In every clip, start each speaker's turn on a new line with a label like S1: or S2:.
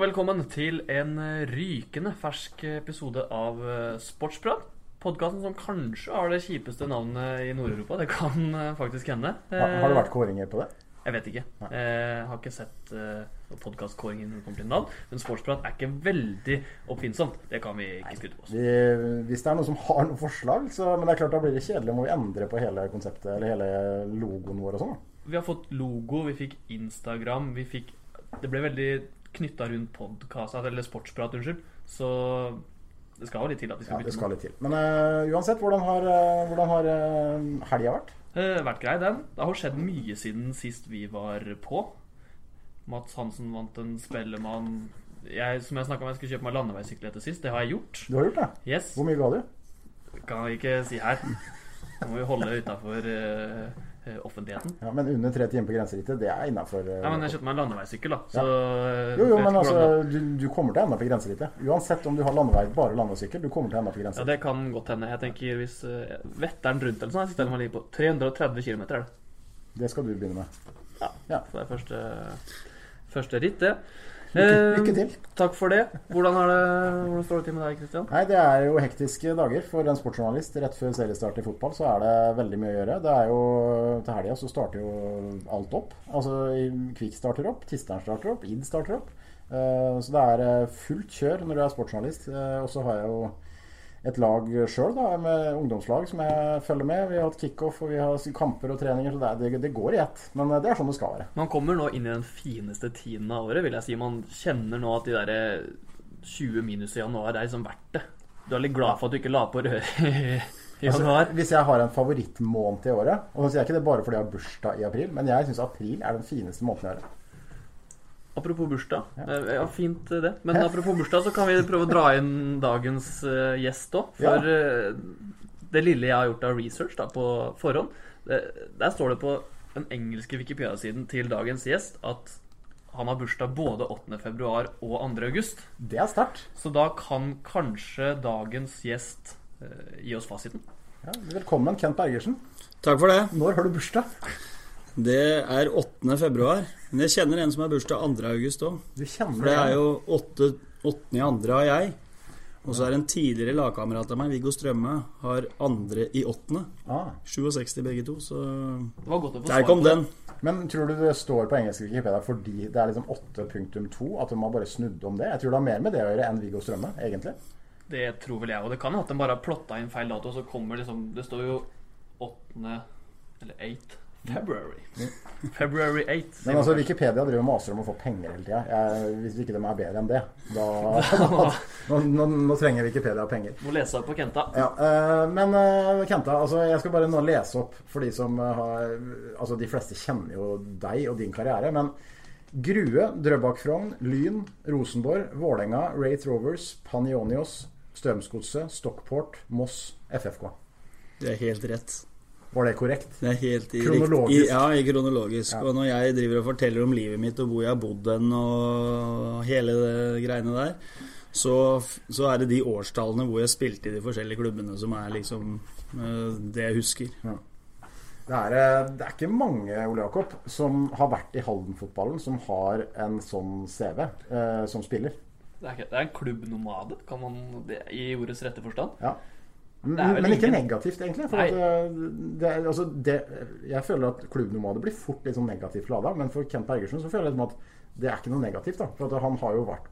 S1: Og velkommen til en rykende fersk episode av eh, Sportsprat. Podkasten som kanskje har det kjipeste navnet i Nord-Europa. Det kan eh, faktisk hende.
S2: Har, har det vært kåringer på det?
S1: Jeg vet ikke. Jeg har ikke sett uh, podkastkåringen når det kommer til navn. Men Sportsprat er ikke veldig oppfinnsomt. Det kan vi ikke skryte på oss.
S2: Vi, hvis det er noen som har noen forslag, så Men det er klart da blir det kjedelig om vi endre på hele konseptet eller hele logoen vår og sånn.
S1: Vi har fått logo, vi fikk Instagram, vi fikk Det ble veldig knytta rundt podkast, eller Sportsprat, unnskyld. Så det skal jo litt til at vi skal
S2: Ja, det skal litt til. Men uh, uansett, hvordan har, uh, hvordan har uh, helga vært?
S1: Uh, vært grei, den. Det har skjedd mye siden sist vi var på. Mats Hansen vant en Spellemann. Jeg, som jeg snakka om, jeg skulle kjøpe meg landeveissykkel etter sist. Det har jeg gjort.
S2: Du har gjort det?
S1: Yes.
S2: Hvor mye ga du?
S1: Kan jeg ikke si her. Nå må vi holde utafor offentligheten.
S2: Ja, Men under tre timer på grenserittet, det er innafor
S1: ja, men jeg kjøpte meg en landeveissykkel, da. Så
S2: Jo, jo, men altså, du, du kommer til å ende på grenserittet. Uansett om du har landevei, bare landeveissykkel, du kommer til å ende på
S1: Ja, det kan godt hende. Jeg tenker hvis uh, Vetteren rundt eller sånn, jeg ligger på 330 km, er det.
S2: Det skal du begynne med.
S1: Ja.
S2: Ja.
S1: Så det er første, første ritt, det.
S2: Lykke,
S1: Eh,
S2: til.
S1: Takk for det. Hvordan, det, hvordan står det til med deg, Kristian?
S2: Nei, Det er jo hektiske dager for en sportsjournalist. Rett før seriestart i fotball så er det veldig mye å gjøre. Det er jo Til helga så starter jo alt opp. Altså Kvikk starter opp, Tisteren starter opp, Id starter opp. Eh, Så det er eh, fullt kjør når du er sportsjournalist. Eh, Og så har jeg jo et lag sjøl, med ungdomslag som jeg følger med. Vi har hatt kickoff, og vi har kamper og treninger, så det, det, det går i ett. Men eh, det er sånn det skal være.
S1: Man kommer nå inn i den fineste tiden av året, vil jeg si. Man kjenner nå at de derre 20 minus i januar er liksom verdt det. Du er litt glad for at du ikke la på røret i
S2: Altså, hvis jeg har en favorittmåned i året Og så sier jeg ikke det bare fordi jeg har bursdag i april, men jeg syns april er den fineste måneden i året.
S1: Apropos bursdag.
S2: Ja.
S1: Eh, Ja, fint eh, det. Men apropos bursdag, så kan vi prøve å dra inn dagens eh, gjest òg.
S2: Ja.
S1: For eh, det lille jeg har gjort av research da, på forhånd, det, der står det på den engelske Wikipedia-siden til dagens gjest at han har bursdag både 8. februar og 2. august.
S2: Det er sterkt.
S1: Så da kan kanskje dagens gjest gi oss fasiten.
S2: Ja, velkommen, Kent Bergersen.
S3: Takk for det.
S2: Når har du bursdag?
S3: Det er 8. februar. Men jeg kjenner en som har bursdag 2. august òg. For det er jo 8. 8. i andre av jeg. Og så er en tidligere lagkamerat av meg, Viggo Strømme, har andre i 8.
S2: ah.
S3: 67 begge to, så
S1: Det var godt å få
S3: der kom den.
S2: Men tror du det står på engelsk Wikipedia fordi det er liksom 8.2? At de har bare snudd om det? Jeg tror det har mer med det å gjøre enn Viggo Strømme, egentlig.
S1: Det tror vel jeg. Og det kan jo at de bare har plotta inn feil dato, og så kommer liksom Det står jo 8. eller 8. February. February 8.
S2: Men altså. Wikipedia driver maser om å få penger hele tida. Hvis ikke de er bedre enn det, da nå, nå, nå trenger Wikipedia penger.
S1: Må lese opp på Kenta.
S2: Ja, eh, men eh, Kenta, altså, jeg skal bare nå lese opp for de som eh, har Altså, de fleste kjenner jo deg og din karriere, men Grue, Drøbak Frogn, Lyn, Rosenborg, Vålerenga, Wraith Rovers, Panionios, Strømsgodset, Stockport, Moss, FFK.
S3: Det er helt rett.
S2: Var det korrekt?
S3: Det er helt i
S2: Kronologisk.
S3: riktig- I, ja, i kronologisk.
S2: Ja.
S3: Og når jeg driver og forteller om livet mitt og hvor jeg har bodd hen og hele det greiene der, så, så er det de årstallene hvor jeg spilte i de forskjellige klubbene som er liksom eh, det jeg husker.
S2: Det er, eh, det er ikke mange Ole Jakob, som har vært i Halden-fotballen, som har en sånn CV eh, som spiller.
S1: Det er, ikke, det er en klubbnomade, kan man det, i ordets rette forstand.
S2: Ja. Men, ikke
S1: ingen-
S2: negativt, egentlig. For at, eh, det, altså, det, jeg føler at klubbnomade blir fort litt sånn negativt lada, men for Kent Bergersen så føler jeg liksom at det er ikke noe negativt. da For at han har jo vært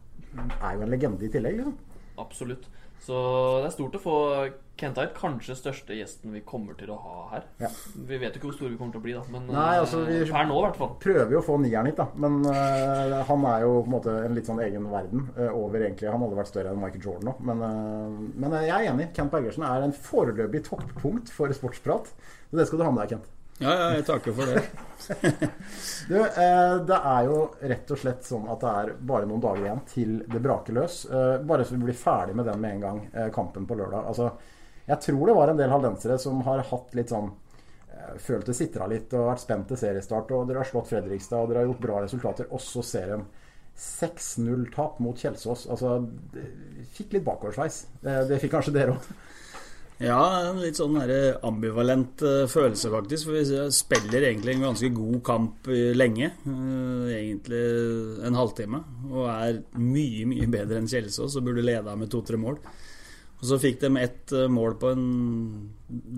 S2: er jo en legende i tillegg, liksom.
S1: Absolutt. Så det er stort å få Kenta hit. Kanskje største gjesten vi kommer til å ha her.
S2: Ja.
S1: Vi vet jo ikke hvor store vi kommer til å bli, da. Men
S2: Nei,
S1: eh,
S2: altså, vi-
S1: per nå, i hvert fall.
S2: Prøver jo å få nieren hit, da. Men uh, han er jo på en måte en litt sånn egen verden Uh, over egentlig Han hadde vært større enn Michael Jordan nå. Men, uh, men jeg er enig. Kent Bergersen er en foreløpig toppunkt for sportsprat. Så det skal du ha med deg, Kent.
S3: Ja, ja, jeg takker for det.
S2: Du, eh, det er jo rett og slett sånn at det er bare noen dager igjen til det braker løs. Eh, bare så vi blir ferdig med den med en gang, eh, kampen på lørdag. Altså, jeg tror det var en del haldensere som har hatt litt sånn eh, Følt det sitra litt og vært spent til seriestart. Og dere har slått Fredrikstad og dere har gjort bra resultater. Og så ser de 6-0-tap mot Kjelsås. Altså, det- fikk litt bakoversveis. Det, det fikk kanskje dere òg.
S3: Ja, en litt sånn ambivalent uh, følelse, faktisk. For vi spiller egentlig en ganske god kamp lenge. Egentlig en halvtime. Og er mye, mye bedre enn Kjelsås og burde leda med to-tre mål. Og Så fikk de ett eh, mål på en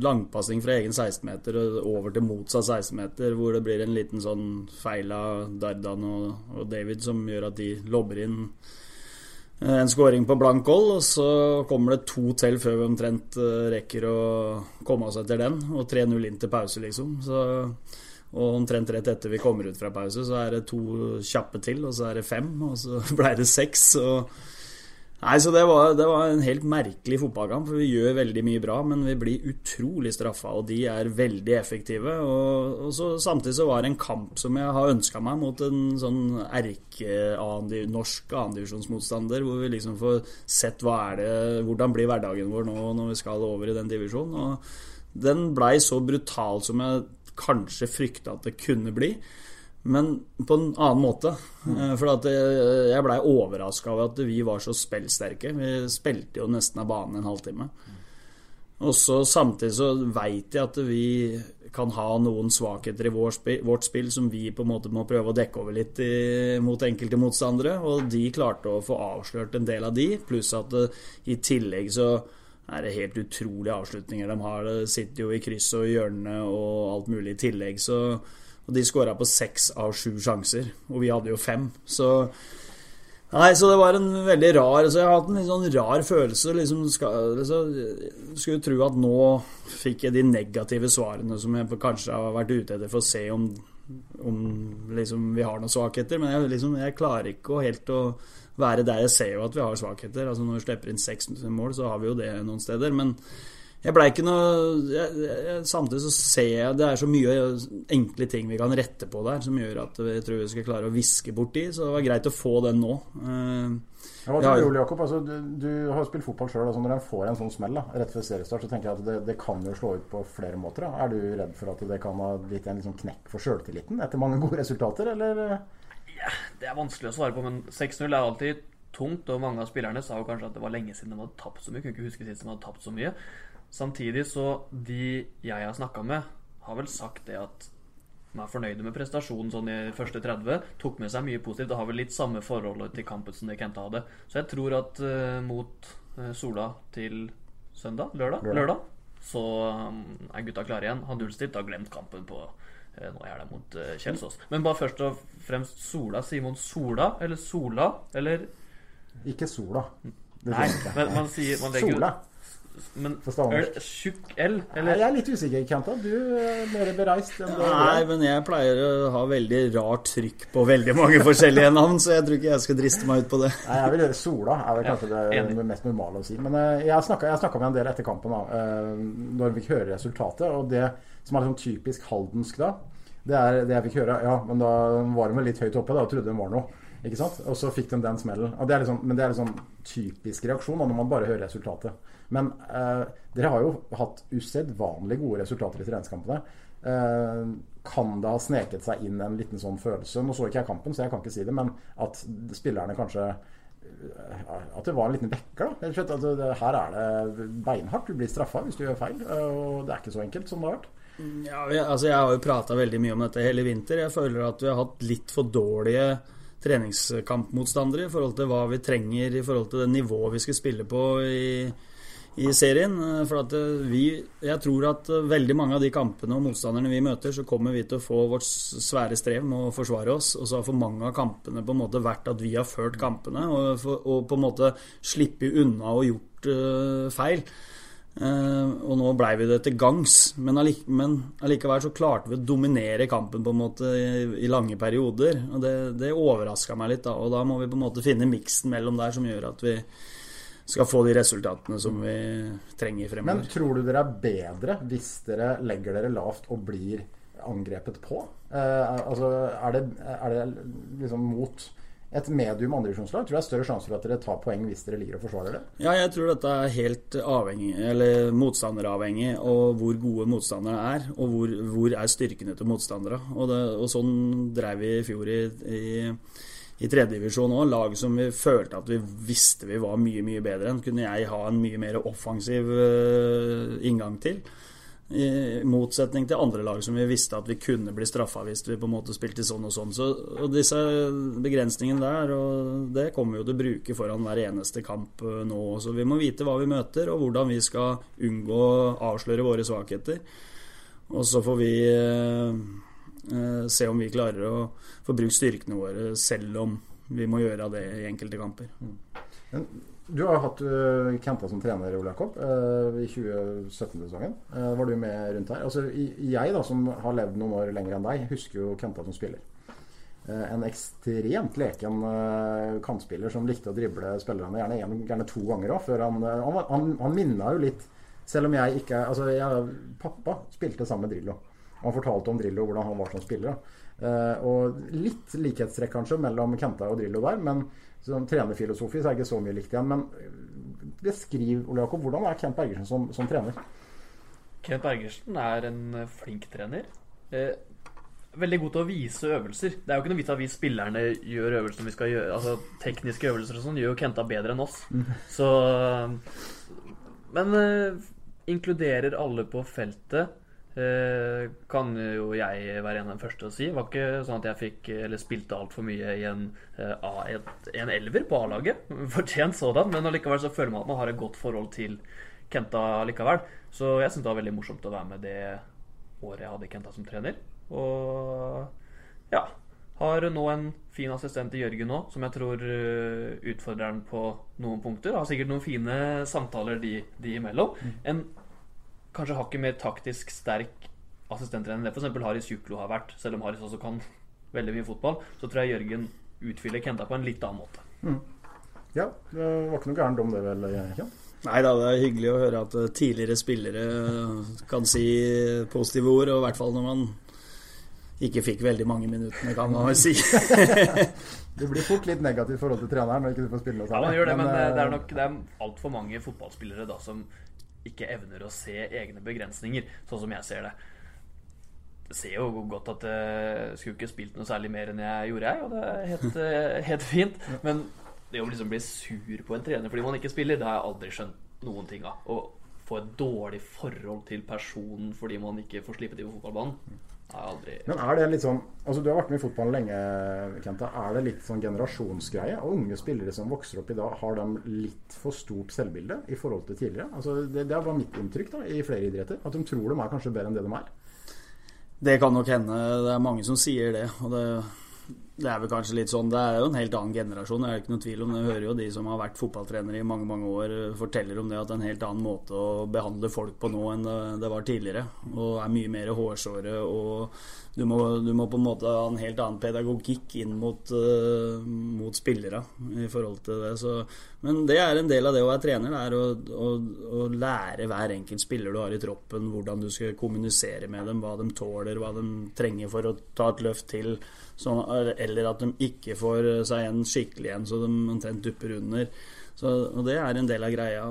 S3: langpassing fra egen 16-meter over til motsatt 16-meter, hvor det blir en liten sånn feil av Dardan og, David som gjør at de lobber inn eh, en skåring på blank gold, Og så kommer det to til før vi omtrent eh, rekker å komme oss etter den, og 3-0 inn til pause, liksom. Så og omtrent rett etter vi kommer ut fra pause, så er det to kjappe til, og så er det fem, og så blei det seks. Og Nei, så det var, det var, en helt merkelig fotballkamp. For vi gjør veldig mye bra, men vi blir utrolig straffa, og de er veldig effektive. Og, og så, samtidig så var det en kamp som jeg har ønska meg mot en sånn erke-norsk annendivisjonsmotstander, hvor vi liksom får sett hva er det, hvordan blir hverdagen vår nå når vi skal over i den divisjonen. Og den blei så brutal som jeg kanskje frykta at det kunne bli. Men på en annen måte. Mm. For at jeg blei overraska over at vi var så spillsterke. Vi spilte jo nesten av banen en halvtime. Og så Samtidig så veit jeg at vi kan ha noen svakheter i vår spill, vårt spill som vi på en måte må prøve å dekke over litt i, mot enkelte motstandere. Og de klarte å få avslørt en del av de, pluss at det, i tillegg så er det helt utrolige avslutninger de har. Det sitter jo i kryss og hjørne og alt mulig i tillegg. så og de skåra på seks av sju sjanser, og vi hadde jo fem. Så Nei, så det var en veldig rar Så jeg har hatt en litt sånn rar følelse. Liksom, skal, liksom, skulle tro at nå fikk jeg de negative svarene som jeg kanskje har vært ute etter for å se om, om liksom, vi har noen svakheter. Men jeg, liksom, jeg klarer ikke helt å være der. Jeg ser jo at vi har svakheter. Altså Når vi slipper inn seks mål, så har vi jo det noen steder. Men jeg blei ikke noe jeg, jeg, Samtidig så ser jeg det er så mye enkle ting vi kan rette på der, som gjør at jeg tror vi skal klare å viske bort de. Så det var greit å få den nå. Uh,
S2: ja, hva tror du, Jakob? Altså, du, du, har spilt fotball sjøl. Altså, når en får en sånn smell da, rett før seriestart, så tenker jeg at det, det, kan jo slå ut på flere måter. Da. Er du redd for at det kan ha blitt en liksom knekk for sjøltilliten etter mange gode resultater, eller?
S1: Ja, det er vanskelig å svare på, men 6-0 er alltid tungt. Og mange av spillerne sa jo kanskje at det var lenge siden de hadde tapt så mye. Kunne ikke huske sist de hadde tapt så mye. Samtidig så De jeg har snakka med, har vel sagt det at de er fornøyde med prestasjonen sånn i første 30. Tok med seg mye positivt. Det har vel litt samme forholdet til kampen som det Kenta hadde. Så jeg tror at uh, mot uh, Sola til søndag, lørdag, lørdag. lørdag så um, er gutta klare igjen. Han nullstilt, har glemt kampen på uh, nå er det mot Kjelsås. Men bare først og fremst Sola. Simon Sola eller Sola eller
S2: Ikke Sola.
S1: Nei, men man sier man legger,
S2: Sola.
S1: Men tjukk L,
S2: eller? Jeg er litt usikker, Kenta. Du er mer bereist enn du
S3: Nei, men jeg pleier å ha veldig rart trykk på veldig mange forskjellige navn, så jeg tror ikke jeg skal driste meg ut på det.
S2: Nei, jeg vil gjøre Sola er vel kanskje ja, det mest normale å si. Men uh, jeg snakka med en del etter kampen da, uh, når vi fikk høre resultatet. Og det som er sånn typisk haldensk da, det er det jeg fikk høre. Ja, men da var de vel litt høyt oppe da, og trodde de var noe. Ikke sant? Og så fikk de den smellen. Og det er liksom, men det er liksom typisk reaksjon da, når man bare hører resultatet. Men eh, dere har jo hatt usedvanlig gode resultater i treningskampene. Eh, kan det ha sneket seg inn en liten sånn følelse Nå så ikke jeg kampen, så jeg kan ikke si det, men at spillerne kanskje eh, at det var en liten vekker. da. At altså, her er det beinhardt. Du blir straffa hvis du gjør feil. Eh, og det er ikke så enkelt som det har vært.
S3: Ja, altså Jeg har jo prata veldig mye om dette hele vinter. Jeg føler at vi har hatt litt for dårlige treningskampmotstandere i forhold til hva vi trenger i forhold til det nivået vi skal spille på i, i serien. For at eh, vi, jeg tror at eh, veldig mange av de kampene og motstanderne vi møter, så kommer vi til å få vårt svære strev med å forsvare oss. Og så har for mange av kampene på en måte vært at vi har ført kampene og, for, og på en måte sluppet unna og gjort uh, feil. Uh, og nå blei vi det til gangs, men, allike, men, allikevel så klarte vi å dominere kampen på en måte i, i lange perioder. Og det, det overraska meg litt, da. Og da må vi på en måte finne miksen mellom der som gjør at vi skal få de resultatene som vi trenger fremover.
S2: Men tror du dere er bedre hvis dere legger dere lavt og blir angrepet på? Eh, altså, er det, er det liksom mot et medium andredivisjonslag, tror du det er større sjanse for at dere tar poeng hvis dere ligger og forsvarer det?
S3: Ja, jeg tror dette er helt avhengig, eller motstanderavhengig, og hvor gode motstandere er. Og hvor, hvor er styrkene til motstandere. Og, det, og sånn drev vi i fjor i, i, i tredjedivisjon òg. Lag som vi følte at vi visste vi var mye, mye bedre enn. Kunne jeg ha en mye mer offensiv uh, inngang til. I motsetning til andre lag som vi visste at vi kunne bli straffa hvis vi på en måte spilte sånn og sånn. Så, og disse begrensningene der, og det kommer vi jo til å bruke foran hver eneste kamp uh, nå. Så vi må vite hva vi møter, og hvordan vi skal unngå å avsløre våre svakheter. Og så får vi Eh, se om vi klarer å få brukt styrkene våre, selv om vi må gjøre det i enkelte kamper.
S2: Men du har hatt uh, Kenta som trener, Ole Jakob, uh, i 2017-sesongen. Uh, var du med rundt her? Altså, jeg, da, som har levd noen år lenger enn deg, husker jo Kenta som spiller. En ekstremt leken kantspiller som likte å drible spillerne gjerne, en, gjerne to ganger òg. Han, han, han, han minna jo litt Selv om jeg ikke altså jeg, Pappa spilte sammen med Drillo. Han fortalte om Drillo hvordan han var som spiller. Uh, og litt likhetstrekk kanskje mellom Kenta og Drillo der, men som trenerfilosofi så er det ikke så mye likt igjen. Men eh, beskriv Ole Jakob, hvordan er Kent Bergersen som, som trener?
S1: Kent Bergersen er en eh, flink trener. Eh, veldig god til å vise øvelser. Det er jo ikke noe vits at vi spillerne gjør øvelser vi skal gjøre. Altså Tekniske øvelser og sånn gjør jo Kenta bedre enn oss. Mm. Så Men eh, inkluderer alle på feltet. Eh, kan jo jeg være en av de første å si. Det var ikke sånn at jeg fikk eller spilte altfor mye i en, eh, en elver på A-laget. Fortjent sådan, men allikevel så føler man at man har et godt forhold til Kenta likevel. Så jeg syntes det var veldig morsomt å være med det året jeg hadde Kenta som trener. Og ja. Har nå en fin assistent i Jørgen òg, som jeg tror eh, utfordrer han på noen punkter. Har sikkert noen fine samtaler de, de imellom. Mm. En kanskje hakket mer taktisk sterk assistenttrener enn det f.eks. Haris Juklo har vært. Selv om Haris også kan veldig mye fotball, så tror jeg Jørgen utfyller Kenta på en litt annen måte. Mm.
S2: Ja, det var ikke noe gærent om det vel, Ja.
S3: Nei da, det er hyggelig å høre at eh, tidligere spillere kan si positive ord, og i hvert fall når man ikke fikk veldig mange minuttene, kan man vel si.
S2: det blir fort litt negativt forhold til treneren når ikke du får spille noe
S1: særlig. Ja, man gjør det, men, men eh, det er nok altfor mange fotballspillere da som ikke evner å se egne begrensninger, sånn som jeg ser det. Jeg ser jo godt at jeg skulle ikke spilt noe særlig mer enn jeg gjorde, jeg, og det er helt, eh, helt fint. Men det å liksom bli sur på en trener fordi man ikke spiller, det har jeg aldri skjønt noen ting av. Å få et dårlig forhold til personen fordi man ikke får slippe til på fotballbanen, Aldri...
S2: Men er det litt sånn Altså Du har vært med i fotballen lenge, Kenta. Er det litt sånn generasjonsgreie? Og unge spillere som vokser opp i dag, har de litt for stort selvbilde i forhold til tidligere? Altså Det, det var mitt inntrykk da i flere idretter. At de tror de er kanskje bedre enn det de er.
S3: Det kan nok hende. Det er mange som sier det. Og det det er vel kanskje litt sånn Det er jo en helt annen generasjon. Det er ikke noen tvil om det. Jeg hører jo de som har vært fotballtrenere i mange mange år, forteller om det at det er en helt annen måte å behandle folk på nå enn det var tidligere. Og er mye mer hårsåre. Og du må, du må på en måte ha en helt annen pedagogikk inn mot, uh, mot spillere i forhold til det. Så, men det er en del av det å være trener. Det er å, å, å lære hver enkelt spiller du har i troppen, hvordan du skal kommunisere med dem, hva de tåler, hva de trenger for å ta et løft til. så, eller at de ikke får seg en skikkelig en så de omtrent dupper under. Så, og det er en del av greia.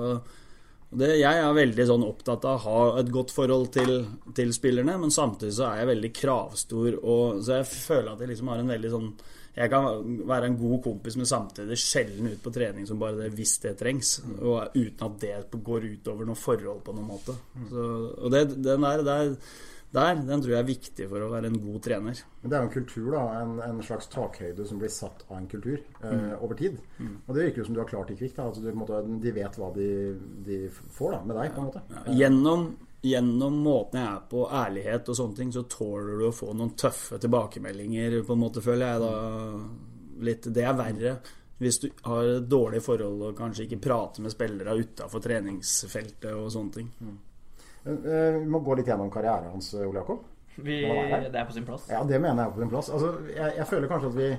S3: Det, jeg er veldig sånn opptatt av å ha et godt forhold til, til, spillerne, men samtidig så er jeg veldig kravstor. Og, så jeg føler at jeg liksom har en veldig sånn Jeg kan være en god kompis, men samtidig sjelden ut på trening som bare det hvis det trengs. Og uten at det går utover noe forhold på noen måte. Så, og det, den der, det er der, den tror jeg er viktig for å være en god trener.
S2: Men Det er jo en kultur, da. En, en slags takhøyde som blir satt av en kultur eh, mm. over tid. Mm. Og det virker jo som du har klart i kvikt. Altså, måte, de vet hva de, de, får da, med deg, på en måte.
S3: Ja, gjennom, gjennom, måten jeg er på, ærlighet og sånne ting, så tåler du å få noen tøffe tilbakemeldinger, på en måte, føler jeg da. Litt, det er verre hvis du har dårlige dårlig forhold og kanskje ikke prater med spillere utafor treningsfeltet og sånne ting. Mm.
S2: Eh, vi må gå litt gjennom karrieren hans, Ole Jakob.
S1: Vi, det er på sin plass.
S2: Ja, det mener jeg er på sin plass. Altså, jeg, jeg, føler kanskje at vi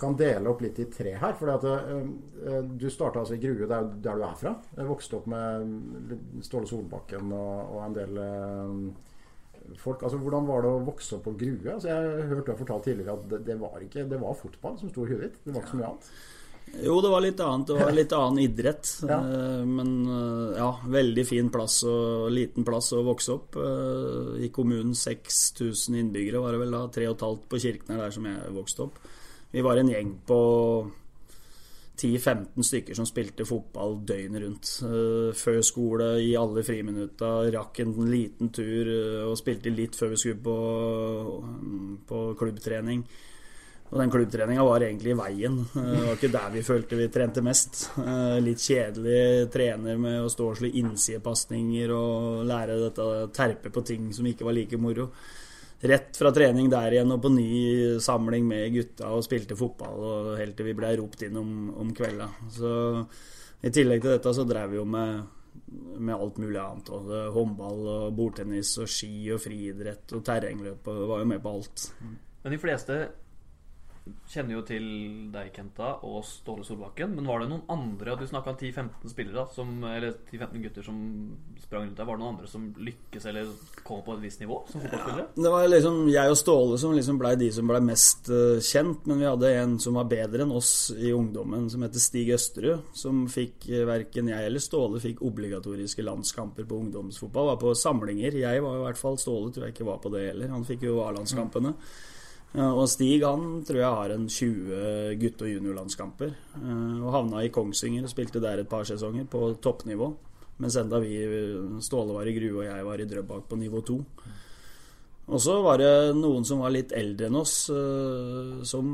S2: kan dele opp litt i tre her. For at uh, du starta altså i Grue, der, der, du er fra. Jeg vokste opp med Ståle Solbakken og, og en del uh, folk. Altså, hvordan var det å vokse opp på Grue? Altså, jeg hørte du har fortalt tidligere at det, det, var ikke, det var fotball som sto i huet ditt. Det var ikke så mye annet.
S3: Jo, det var litt annet. Det var litt annen idrett. Ja. Eh, men eh, ja, veldig fin plass og liten plass å vokse opp. Eh, I kommunen 6000 innbyggere var det vel da. 3500 på Kirkener der som jeg vokste opp. Vi var en gjeng på 10-15 stykker som spilte fotball døgnet rundt. Før skole, i alle friminutta. Rakk en liten tur og spilte litt før vi skulle på, på klubbtrening. Og den klubbtreninga var egentlig i veien. Uh, det var ikke der vi følte vi trente mest. litt kjedelig trener med å stå og slå innsidepasninger og lære dette terpe på ting som ikke var like moro rett fra trening der igjen og på ny samling med gutta og spilte fotball og helt til vi ble ropt inn om, om kvelda. Så i tillegg til dette så drev vi jo med, med alt mulig annet. Og håndball og bordtennis og ski og friidrett og terrengløp og var jo med på alt.
S1: Men de fleste kjenner jo til deg, Kenta, og Ståle Solbakken. Men var det noen andre Du snakka om 10-15 spillere som, Eller 10-15 gutter som sprang rundt der. Var det noen andre som lykkes eller kom på et visst nivå som fotballspillere?
S3: Ja, det var liksom jeg og Ståle som liksom blei de som blei mest uh, kjent. Men vi hadde en som var bedre enn oss i ungdommen, som heter Stig Østerud. Som fikk uh, verken jeg eller Ståle fikk obligatoriske landskamper på ungdomsfotball. Var på samlinger. Jeg var i hvert fall Ståle tror jeg ikke var på det heller. Han fikk jo A-landskampene. Mm. Og Stig han tror jeg har en 20 gutte- og juniorlandskamper. Eh, og havna i Kongsvinger og spilte der et par sesonger på toppnivå. Mens enda vi, Ståle var i Grue og jeg var i Drøbak på nivå 2. Og så var det noen som var litt eldre enn oss, eh, som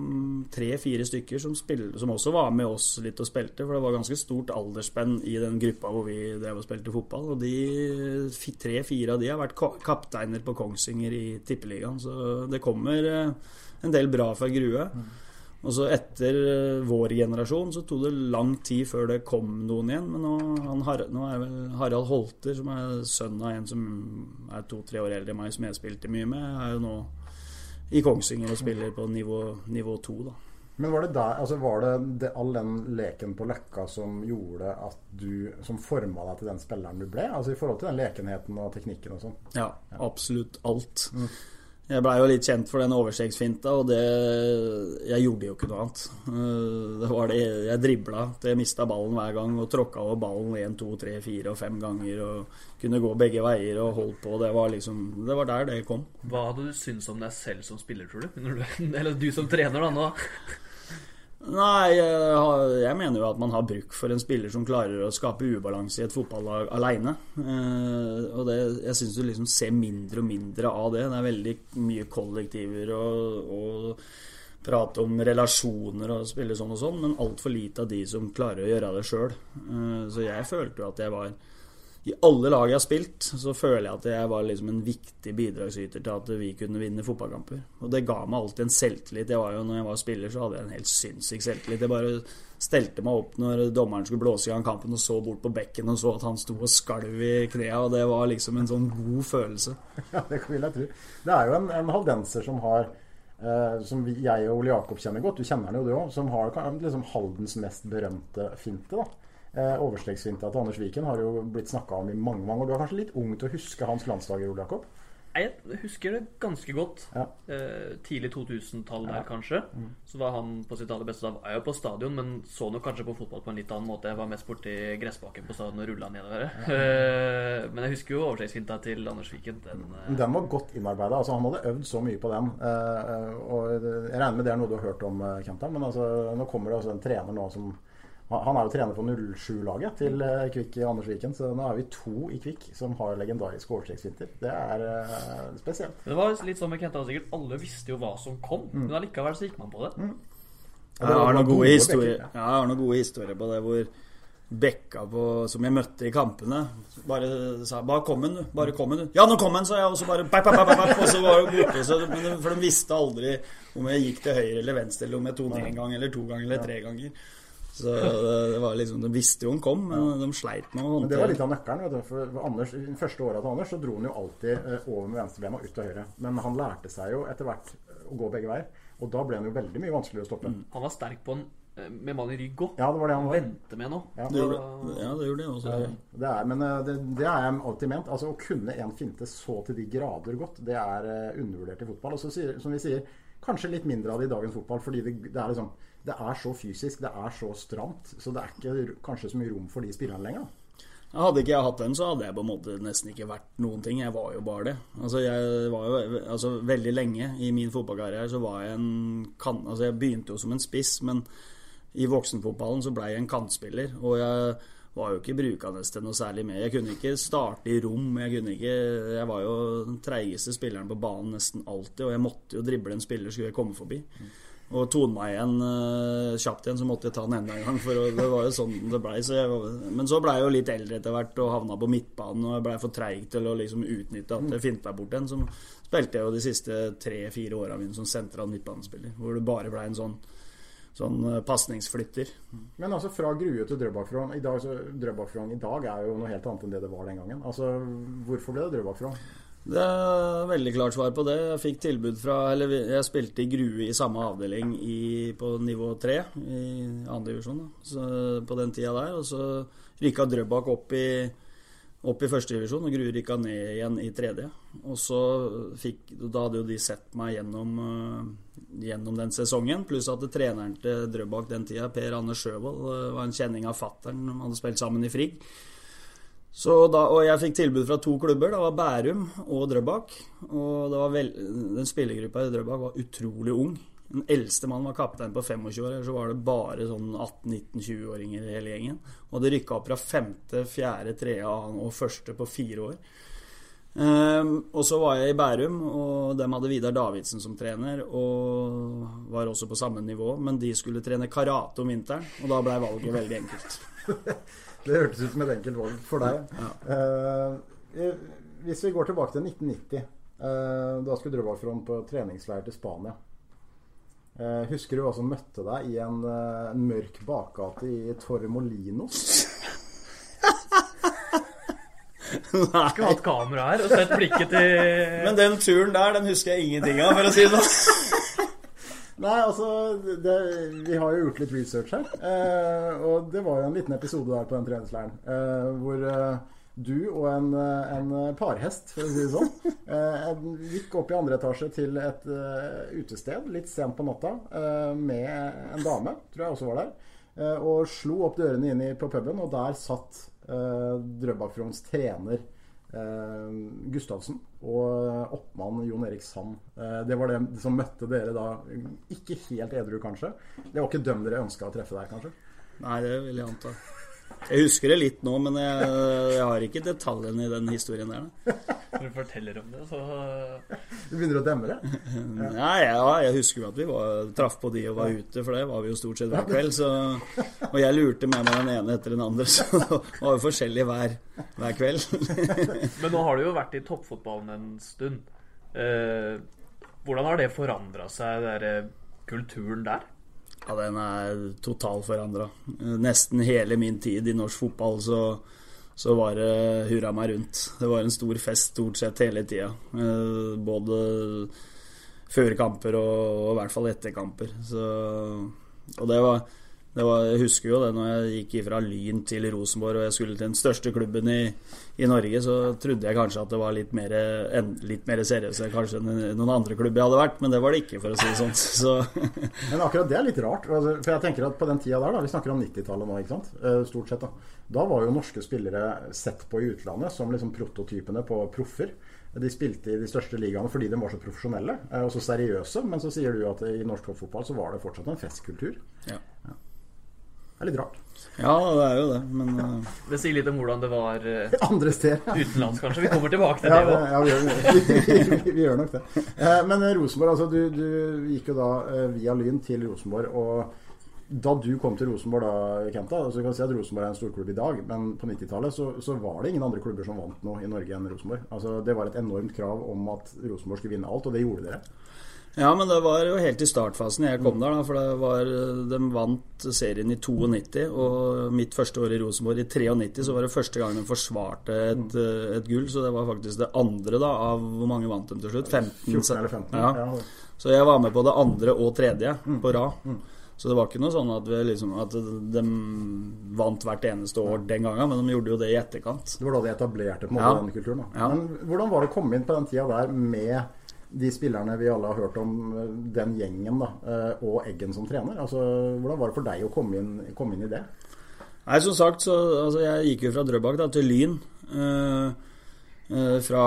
S3: tre-fire stykker, som, spilte, som, også var med oss litt og spilte. For det var ganske stort aldersspenn i den gruppa hvor vi drev og spilte fotball. Og de tre-fire av de har vært kapteiner på Kongsvinger i Tippeligaen. Så det kommer eh, en del bra fra Grue. Mm. Og så etter eh, vår generasjon så tok det lang tid før det kom noen igjen. Men nå, han, nå er vel Harald Holter, som er sønn av en som er to-tre år eldre enn meg, som jeg spilte mye med, er jo nå i Kongsvinger og spiller på nivå, nivå to, da.
S2: Men var det, der, altså var det, det all den leken på Løkka som gjorde at du Som forma deg til den spilleren du ble? Altså i forhold til den lekenheten og teknikken og sånn?
S3: Ja, absolutt alt. Mm. Jeg blei jo litt kjent for den overstegsfinta, og det Jeg gjorde jo ikke noe annet. Eh, det var det Jeg dribla til jeg mista ballen hver gang og tråkka over ballen én, to, tre, fire og fem ganger og kunne gå begge veier og holdt på. Det var liksom Det var der det kom.
S1: Hva hadde du syntes om deg selv som spiller, tror du? Eller du som trener, da, nå?
S3: Nei, jeg mener jo at man har bruk for en spiller som klarer å skape ubalanse i et fotballag aleine. Eh, og det, jeg syns du liksom ser mindre og mindre av det. Det er veldig mye kollektiver og, og prate om relasjoner og spille sånn og sånn, men altfor lite av de som klarer å gjøre det sjøl. Eh, så jeg følte jo at jeg var i alle lag jeg har spilt, så føler jeg at jeg var liksom en viktig bidragsyter til at vi kunne vinne fotballkamper. Og det ga meg alltid en selvtillit. Jeg var jo, når jeg var spiller, så hadde jeg en helt sinnssyk selvtillit. Jeg bare stelte meg opp når dommeren skulle blåse i gang kampen, og så bort på bekken og så at han sto og skalv i knærne. Og det var liksom en sånn god følelse.
S2: Ja, det vil jeg tro. Det er jo en, en haldenser som har Uh, som jeg og Ole Jakob kjenner godt, du kjenner han jo du òg, som har liksom Haldens mest berømte finte. da Eh, Overstegsfinta til Anders Viken har jo blitt snakka om i mange mange år. Du er kanskje litt ung til å huske hans landsdager, Ole Jakob?
S1: Jeg husker det ganske godt. Ja. Eh, tidlig 2000-tall der, kanskje. Mm. Så var han på sitt aller beste. Da var jeg jo på stadion, men så nok kanskje på fotball på en litt annen måte. Jeg var mest borti gressbakken på stadion og rulla nedover. Ja. Eh, men jeg husker jo overstegsfinta til Anders Viken. Den,
S2: eh... den var godt innarbeida. Altså, han hadde øvd så mye på den. Eh, og jeg regner med det er noe du har hørt om, eh, Kentan. Men altså, nå kommer det altså en trener nå som han er jo trener på 07-laget til eh, Kvikk i Andersviken, så nå er vi to i Kvikk som har legendarisk overstreksfinter. Det er uh, spesielt.
S1: Det var litt sånn med Kenta sikkert. Alle visste jo hva som kom, mm. men allikevel så gikk man på det. Mm.
S3: Ja, jeg har noen gode, historier. Ja, jeg har noen gode historier på det hvor Bekka på, som jeg møtte i kampene, bare sa 'Bare kom en, du. Bare kom en, du.' 'Ja, nå kom en', sa jeg, og så bare bap, bap, bap, Og så var det borte. Så, for de visste aldri om jeg gikk til høyre eller venstre, eller om jeg tok den én gang eller to ganger eller tre ganger. Så det var liksom, De visste jo han kom, men de sleit med å håndtere
S2: Det var litt av nøkkelen. vet du, for Anders, I første året til Anders så dro han jo alltid eh, over med venstrebena ut til høyre. Men han lærte seg jo etter hvert å gå begge veier. Og da ble han jo veldig mye vanskeligere å stoppe. Mm.
S1: Han var sterk på en eh, med mann i rygg òg.
S2: Ja, det var det han var.
S1: Vente med nå.
S3: Ja, det gjorde det, ja, det, gjorde det også. Ja,
S2: det er, men eh, det, det er jeg alltid ment. Altså Å kunne en finte så til de grader godt, det er undervurdert i fotball. Og så som vi sier, kanskje litt mindre av det i dagens fotball, fordi det, det er liksom det er så fysisk, det er så stramt, så det er ikke kanskje så mye rom for de spillerne lenger.
S3: Hadde ikke jeg hatt den, så hadde jeg på en måte nesten ikke vært noen ting. Jeg var jo bare det. Altså, jeg var jo altså, Veldig lenge i min fotballkarriere så var jeg en kan, Altså, jeg begynte jo som en spiss, men i voksenfotballen så blei jeg en kantspiller. Og jeg var jo ikke brukende til noe særlig mer. Jeg kunne ikke starte i rom. Jeg kunne ikke Jeg var jo den treigeste spilleren på banen nesten alltid, og jeg måtte jo drible en spiller skulle jeg komme forbi. Og tone meg igjen uh, kjapt igjen, så måtte jeg ta den enda en gang. For det var jo sånn det blei. Så men så blei jeg jo litt eldre etter hvert og havna på midtbanen. Og jeg blei for treig til å liksom utnytte at jeg fant meg bort en. Så spilte jeg jo de siste tre-fire åra mine som sentral midtbanespiller. Hvor det bare blei en sånn sånn eh, pasningsflytter.
S2: Men altså fra Grue til Drøbak-Frogn i, i dag er jo noe helt annet enn det det var den gangen. Altså, Hvorfor ble det Drøbak-Frogn?
S3: Det er veldig klart svar på det. Jeg fikk tilbud fra Eller jeg spilte i Grue i samme avdeling i, på nivå tre i andre divisjon på den tida der. Og så rykka Drøbak opp i, opp i førstedivisjon, og Grue rykka ned igjen i tredje. Og så fikk Da hadde jo de sett meg gjennom, uh, gjennom den sesongen, pluss at treneren til Drøbak den tida, Per Anne Sjøvold, uh, var en kjenning av fattern, hadde spilt sammen i Frigg. Da, og jeg fikk tilbud fra to klubber. Det var Bærum og Drøbak. Og vel, den spillergruppa i Drøbak var utrolig ung. Den eldste mannen var kaptein på 25 år, eller så var det bare sånn 18-19-20-åringer i hele gjengen. Og det rykka opp fra femte, fjerde, tredje og første på fire år. Um, og så var jeg i Bærum, og de hadde Vidar Davidsen som trener. Og var også på samme nivå, men de skulle trene karate om vinteren. Og da blei valget veldig enkelt.
S2: Det hørtes ut som et enkelt valg for deg. Ja. Uh, hvis vi går tilbake til 1990. Uh, eh, da skulle Drøbak på treningsleir til Spania. Uh, husker du hva som møtte deg i en, en mørk bakgate i Torremolinos?
S1: Nei. Skulle hatt kamera her og sett blikket til
S3: Men den turen der, den husker jeg ingenting av, for å si det sånn.
S2: Nei, altså det, Vi har jo gjort litt research her. Eh, og det var jo en liten episode der på den treningsleiren eh, hvor eh, du og en, eh, en, parhest, for å si det sånn, eh, gikk opp i andre etasje til et uh, utested litt sent på natta med en dame, tror jeg også var der, og slo opp dørene inn på puben, og der satt uh, Drøbak-Frogns trener eh, Gustavsen og oppmann Jon Erik Sand. Eh, det var det som møtte dere da. Ikke helt edru, kanskje. Det var ikke dem dere ønska å treffe der, kanskje?
S3: Nei, det vil jeg anta. Jeg husker det litt nå, men jeg, jeg har ikke detaljene i den historien der.
S1: Når du forteller om det, så
S2: Du begynner å demme det?
S3: Ja. Nei, ja, jeg husker jo at vi var, traff på de og var ute, for det var vi jo stort sett hver kveld. Så, og jeg lurte med meg den ene etter den andre, så det var jo forskjellig hver, hver kveld.
S1: Men nå har du jo vært i toppfotballen en stund. Eh, hvordan har det forandra seg, den eh, kulturen der?
S3: Ja, den er totalforandra. Nesten hele min tid i norsk fotball så, så var det hurra meg rundt. Det var en stor fest stort sett hele tida. Eh, både før kamper og, og, i hvert fall etter kamper. Så, og det var var, jeg husker jo det når jeg gikk fra Lyn til Rosenborg og jeg skulle til den største klubben i, i Norge, så trodde jeg kanskje at det var litt mer, en, litt mer seriøse kanskje enn noen andre klubber jeg hadde vært, men det var det ikke, for å si det sånn. Så.
S2: men akkurat det er litt rart. Altså, for jeg tenker at på den tida der, da, vi snakker om 90-tallet nå, ikke sant? Eh, stort sett, da. Da var jo norske spillere sett på i utlandet som liksom prototypene på proffer. De spilte i de største ligaene fordi de var så profesjonelle eh, og så seriøse. Men så sier du at i norsk toppfotball så var det fortsatt en festkultur.
S3: Ja. ja.
S2: Det er litt rart.
S3: Ja, det er jo det, men uh...
S1: Det sier litt om hvordan det var uh,
S2: andre steder.
S1: utenlands, kanskje. Vi kommer tilbake til
S2: ja,
S1: det òg.
S2: Ja, vi gjør, vi, vi gjør, nok det. Uh, men Rosenborg, altså du, du gikk jo da via Lyn til Rosenborg. Og da du kom til Rosenborg da, Kenta altså kan si at Rosenborg er en storklubb i dag, men på 90-tallet så, så, var det ingen andre klubber som vant noe i Norge enn Rosenborg. Altså Det var et enormt krav om at Rosenborg skulle vinne alt, og det gjorde dere.
S3: Ja, men det var jo helt i startfasen jeg kom der. da, For det var, de vant serien i 92. Og mitt første år i Rosenborg i 93 så var det første gang de forsvarte et, et gull. Så det var faktisk det andre da av hvor mange vant de til slutt? 15?
S2: 14 eller 15. Ja.
S3: Så jeg var med på det andre og tredje på rad. Så det var ikke noe sånn at, liksom, at, de vant hvert eneste år den gangen, men de gjorde jo det i etterkant.
S2: Det var da de etablerte på en måte ja. denne kulturen. Ja. Men hvordan var det å komme inn på den tida der med de spillerne vi alle har hørt om, eh, den gjengen da, eh, og Eggen som trener. Altså, hvordan var det for deg å komme inn, komme inn i det?
S3: Nei, som sagt, så altså, jeg gikk jo fra Drøbak da, til Lyn. Eh, uh, fra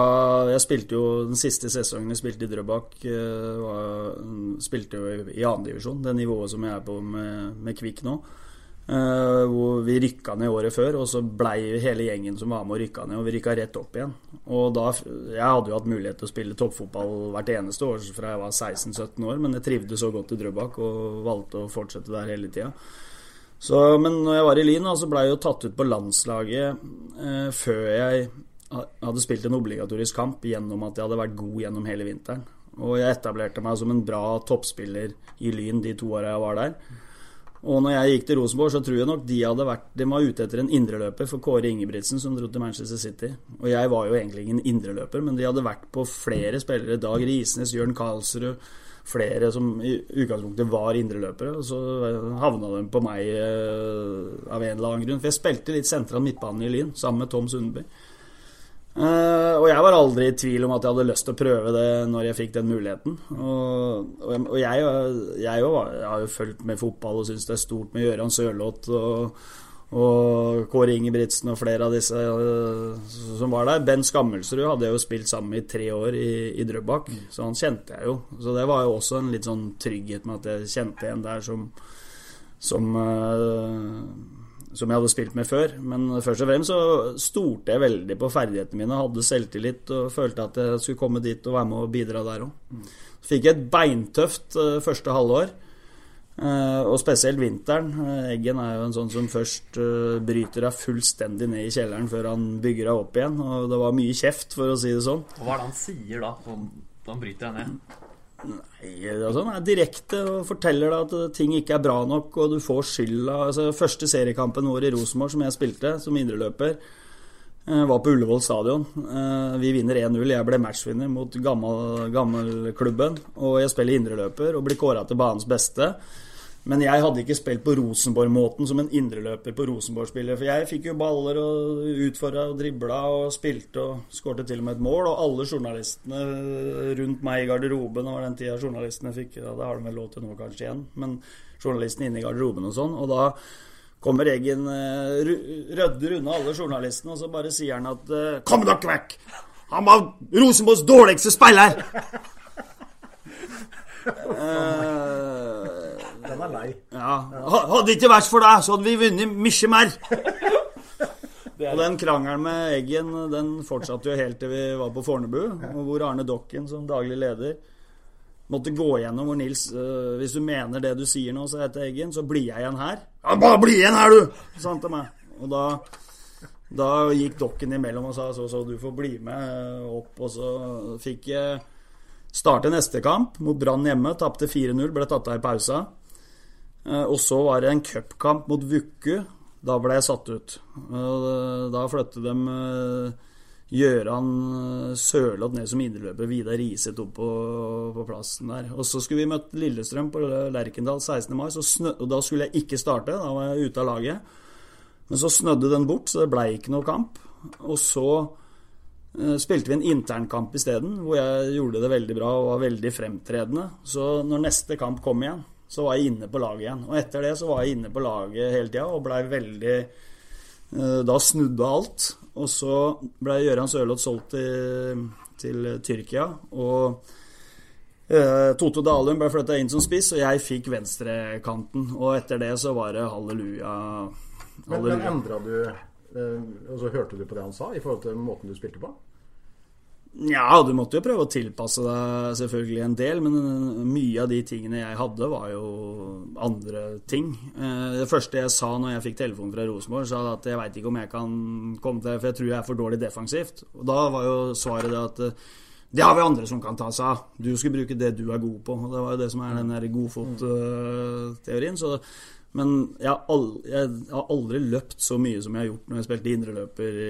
S3: Jeg spilte jo den siste sesongen jeg spilte i Drøbak, eh, var, spilte jo i, i annendivisjon, det nivået som jeg er på med, med Kvikk nå. Uh, hvor vi rykka ned året før, og så blei hele gjengen som var med og rykka ned, og vi rykka rett opp igjen. Og da, Jeg hadde jo hatt mulighet til å spille toppfotball hvert eneste år fra jeg var 16-17 år, men jeg trivdes så godt i Drøbak og valgte å fortsette der hele tida. Men når jeg var i Lyn, så blei jeg jo tatt ut på landslaget uh, før jeg hadde spilt en obligatorisk kamp gjennom at jeg hadde vært god gjennom hele vinteren. Og jeg etablerte meg som en bra toppspiller i Lyn de to åra jeg var der. Og når jeg gikk til Rosenborg, så tror jeg nok de hadde vært De var ute etter en indreløper for Kåre Ingebrigtsen, som dro til Manchester City. Og jeg var jo egentlig ingen indreløper, men de hadde vært på flere spillere. Dag Risnes, Jørn Karlsrud, flere som i utgangspunktet var indreløpere. Og så havna de på meg uh, av en eller annen grunn. For jeg spilte litt sentral midtbane i Lyn sammen med Tom Sundby. Uh, og jeg var aldri i tvil om at jeg hadde lyst til å prøve det når jeg fikk den muligheten. Og, og, jeg, jeg, jeg, jeg, har jo fulgt med fotball og syns det er stort med Gøran Sørloth og, og Kåre Ingebrigtsen og flere av disse uh, som var der. Ben Skammelsrud hadde jeg jo spilt sammen med i tre år i, i Drøbak, så han kjente jeg jo. Så det var jo også en litt sånn trygghet med at jeg kjente en der som, som uh, som jeg hadde spilt med før. Men først og fremst så stolte jeg veldig på ferdighetene mine, hadde selvtillit og følte at jeg skulle komme dit og være med og bidra der òg. Fikk et beintøft uh, første halvår. Uh, og spesielt vinteren. Uh, Eggen er jo en sånn som først bryter deg fullstendig ned i kjelleren før han bygger deg opp igjen. Og det var mye kjeft, for å si det sånn.
S1: Hva er det han sier da? Da han bryter deg ned?
S3: Nei, altså, han er direkte og forteller deg at ting ikke er bra nok, og du får skylda. Altså, første seriekampen vår i Rosenborg som jeg spilte som indreløper, eh, var på Ullevål stadion. Eh, vi vinner 1-0. Jeg ble matchvinner mot gammel, gammelklubben. Og jeg spiller indreløper og blir kåra til banens beste. Men jeg hadde ikke spilt på Rosenborg-måten som en indreløper på Rosenborg-spiller. For jeg fikk jo baller og utfordra og dribla og spilte og skårte til og med et mål. Og alle journalistene rundt meg i garderoben, og den tida journalistene fikk ja, Det har de vel lov til nå kanskje igjen, men journalistene inne i garderoben og sånn. Og da kommer Eggen rødder rydder unna alle journalistene, og så bare sier han at eh, Kom dere vekk! Han var Rosenborgs dårligste spiller!
S2: uh, den er lei.
S3: Ja. Hadde det ikke vært for deg, så hadde vi vunnet mye mer. Og den krangelen med Eggen den fortsatte jo helt til vi var på Fornebu, hvor Arne Dokken som daglig leder måtte gå gjennom hvor Nils uh, Hvis du mener det du sier nå, så til Eggen, så blir jeg igjen her. Ja, bare bli igjen her, du! sa han til meg. Og da, da gikk Dokken imellom og sa så, så du får bli med opp. Og så fikk jeg starte neste kamp mot Brann hjemme. Tapte 4-0, ble tatt av i pausa. Eh, og så var det en cupkamp mot Vuku. Da ble jeg satt ut. Eh, da flyttet de eh, Gjøran Sørloth ned som indreløper. Vidar Riseth opp på, på, plassen der. Og så skulle vi møte Lillestrøm på Lerkendal 16. mai, snø, og da skulle jeg ikke starte. Da var jeg ute av laget. Men så snødde den bort, så det ble ikke noe kamp. Og så spilte vi en internkamp isteden, hvor jeg gjorde det veldig bra og var veldig fremtredende. Så når neste kamp kom igjen, så var jeg inne på laget igjen. Og etter det så var jeg inne på laget hele tida og blei veldig eh, Da snudde alt. Og så ble Gøran Sørloth solgt til, til, Tyrkia. Og eh, Toto Dalum ble flytta inn som spiss, og jeg fikk venstrekanten. Og etter det så var det halleluja.
S2: halleluja. Men, men endra du eh, Og så hørte du på det han sa i forhold til måten du spilte på?
S3: Ja, du måtte jo prøve å tilpasse deg selvfølgelig en del, men mye av de tingene jeg hadde, var jo andre ting. Eh, det første jeg sa når jeg fikk telefon fra Rosenborg, sa at jeg veit ikke om jeg kan komme til For jeg tror jeg er for dårlig defensivt. Og da var jo svaret det at eh, det har vi andre som kan ta seg av. Du skal bruke det du er god på. Og det var jo det som er den der godfot-teorien. Men jeg har, aldri, jeg har, aldri, løpt så mye som jeg har gjort når jeg spilte indreløper i,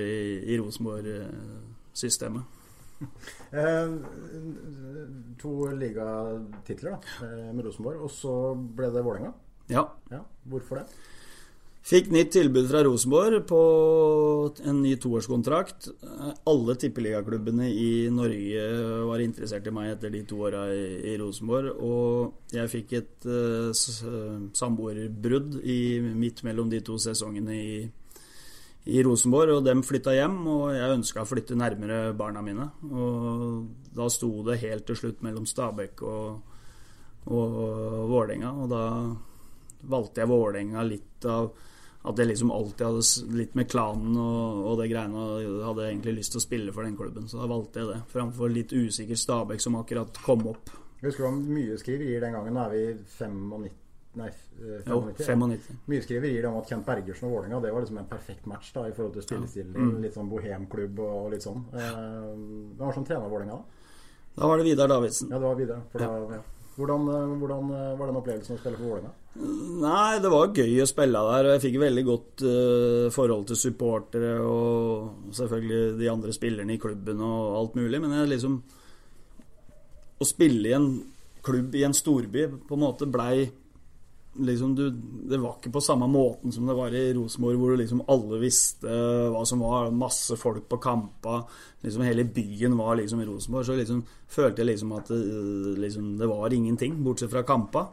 S3: i Rosenborg-systemet.
S2: Eh, to ligatitler da, eh, med Rosenborg, og så ble det Vålerenga.
S3: Ja.
S2: ja. Hvorfor det?
S3: Fikk nytt tilbud fra Rosenborg på en ny toårskontrakt. Alle tippeligaklubbene i Norge var interessert i meg etter de to åra i, i, Rosenborg. Og jeg fikk et uh, samboerbrudd midt mellom de to sesongene i, i Rosenborg, og dem flytta hjem. Og jeg ønska å flytte nærmere barna mine. Og da sto det helt til slutt mellom Stabæk og, og Vålerenga, og da valgte jeg Vålerenga litt av at jeg liksom alltid hadde litt med klanen og, og det greiene og hadde egentlig lyst til å spille for den klubben. Så da valgte jeg det, framfor litt usikker Stabæk som akkurat kom opp.
S2: Husker du om mye skriverier den gangen? Nå er vi 95 Nei, 95.
S3: Jo, 95.
S2: Mye skriverier om at Kent Bergersen og Vålerenga det var liksom en perfekt match da i forhold til spillestilen. Ja. Mm. Litt sånn bohemklubb og litt sånn. Eh, hvem var som trener Vålerenga da?
S3: Da var det Vidar Davidsen.
S2: Ja, det var Vidar. Da, ja. Hvordan, eh, hvordan, eh, var den opplevelsen å spille for Vålerenga?
S3: Nei, det var gøy å spille der. Og jeg fikk veldig godt uh, forhold til supportere og selvfølgelig de andre spillerne i klubben og alt mulig. Men jeg liksom Å spille i en klubb i en storby på en måte blei liksom du, Det var ikke på samme måten som det var i Rosenborg, hvor liksom alle visste hva som var. Masse folk på kampa. Liksom hele byen var liksom i Rosenborg. Så liksom følte jeg liksom at det, liksom, det var ingenting, bortsett fra kampa.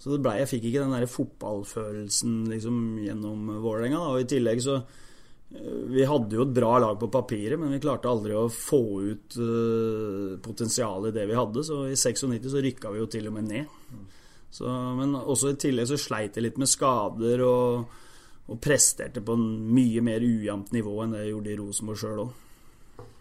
S3: Så det ble, jeg fikk ikke den der fotballfølelsen liksom gjennom Vålerenga. Og i tillegg så eh, Vi hadde jo et bra lag på papiret, men vi klarte aldri å få ut uh, potensialet i det vi hadde. Så i 96 så rykka vi jo til og med ned. Så, men også i tillegg så sleit jeg litt med skader og, og presterte på en mye mer ujevnt nivå enn det jeg gjorde i Rosenborg sjøl òg.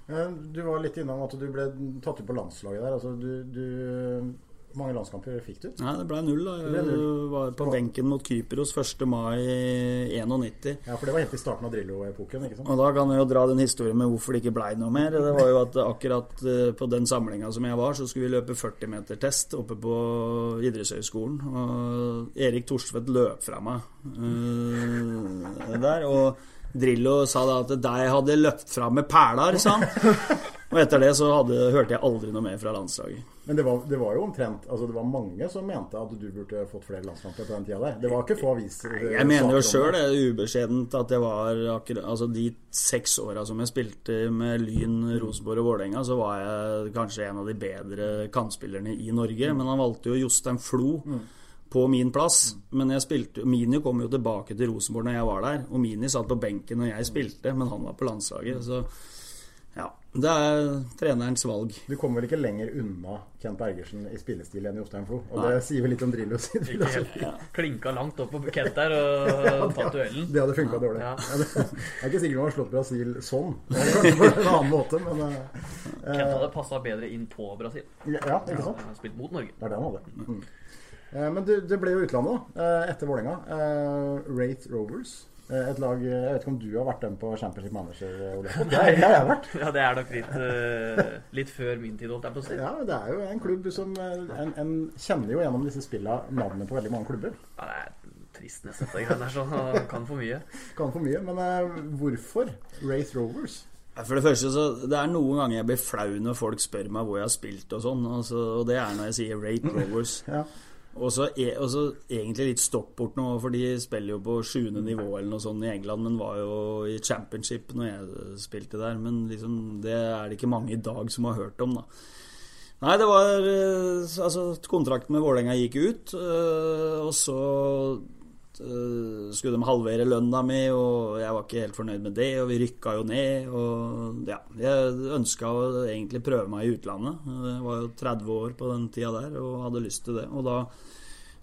S2: Du var litt innom at du ble tatt ut på landslaget der. Altså, du, du hvor mange landskamper fikk du?
S3: Nei, Det ble null. da Jeg null. var på benken mot Kypros 1. mai 91.
S2: Ja, For det var helt i starten av Drillo-epoken? ikke sant?
S3: Og Da kan jeg jo dra den historien med hvorfor det ikke blei noe mer. Det var jo at akkurat eh, på den samlinga som jeg var, så skulle vi løpe 40 meter test oppe på Idrettshøgskolen. Og Erik Thorstvedt løp fra meg uh, der. Og Drillo sa da at 'deg hadde løpt fra med perler, sa han. Og etter det så hadde, hørte jeg aldri noe mer fra landslaget.
S2: Men det var, det var, jo omtrent altså Det var mange som mente at du burde fått flere landskamper på den tida der. Det var ikke få aviser
S3: Jeg mener jo sjøl det ubeskjedent at det var akkurat Altså de seks åra som jeg spilte med Lyn, Rosenborg og Vålerenga, så var jeg kanskje en av de bedre kantspillerne i Norge. Men han valgte jo Jostein Flo. Mm på min plass. Men jeg spilte, Mini kom jo tilbake til Rosenborg når jeg var der. Og Mini satt på benken når jeg spilte, men han var på landslaget. Så det er trenerens valg.
S2: Du kommer vel ikke lenger unna Kent Bergersen i spillestil enn Jostein Flo? Og Nei. det sier vel litt om Drillo sin
S1: filosofi. Ja. Klinka langt opp på Kent der og ja, tatt duellen.
S2: Det hadde funka ja, dårlig. Ja. det er ikke sikkert han har slått Brasil sånn, på en annen måte, men uh,
S1: Kent hadde passa bedre inn på Brasil.
S2: Ja, ikke sant?
S1: Ja, spilt mot Norge.
S2: Det er det han hadde. Mm. Uh, men det, det, ble jo utlandet, da, uh, etter Vålerenga. Uh, Rate Rovers. Eh, et lag Jeg vet ikke om du har vært den på Championship Manager, Ole?
S1: Det har jeg vært. Ja, det er nok litt, uh, litt før min tid, holdt jeg på å si.
S2: Ja, det er jo en klubb som eh, En, en kjenner jo gjennom disse spilla navnet på veldig mange klubber.
S1: Ja, det er trist nesten, dette greiene der. Sånn, kan for mye.
S2: Kan for mye. Men uh, hvorfor Race Rovers?
S3: For det første så Det er noen ganger jeg blir flau når folk spør meg hvor jeg har spilt og sånn. Altså, og det er når jeg sier Rate Rovers. ja. Og så egentlig litt stopp bort nå, for de spiller jo på sjuende nivå eller noe sånt i England, men var jo i championship når jeg spilte der. Men liksom, det er det ikke mange i dag som har hørt om, da. Nei, det var eh, Altså, kontrakten med Vålerenga gikk ut, eh, og så skulle de halvere lønna mi, og jeg var ikke helt fornøyd med det, og vi rykka jo ned. Og ja, jeg ønska å egentlig prøve meg i utlandet. Jeg var jo 30 år på den tida der og hadde lyst til det. Og da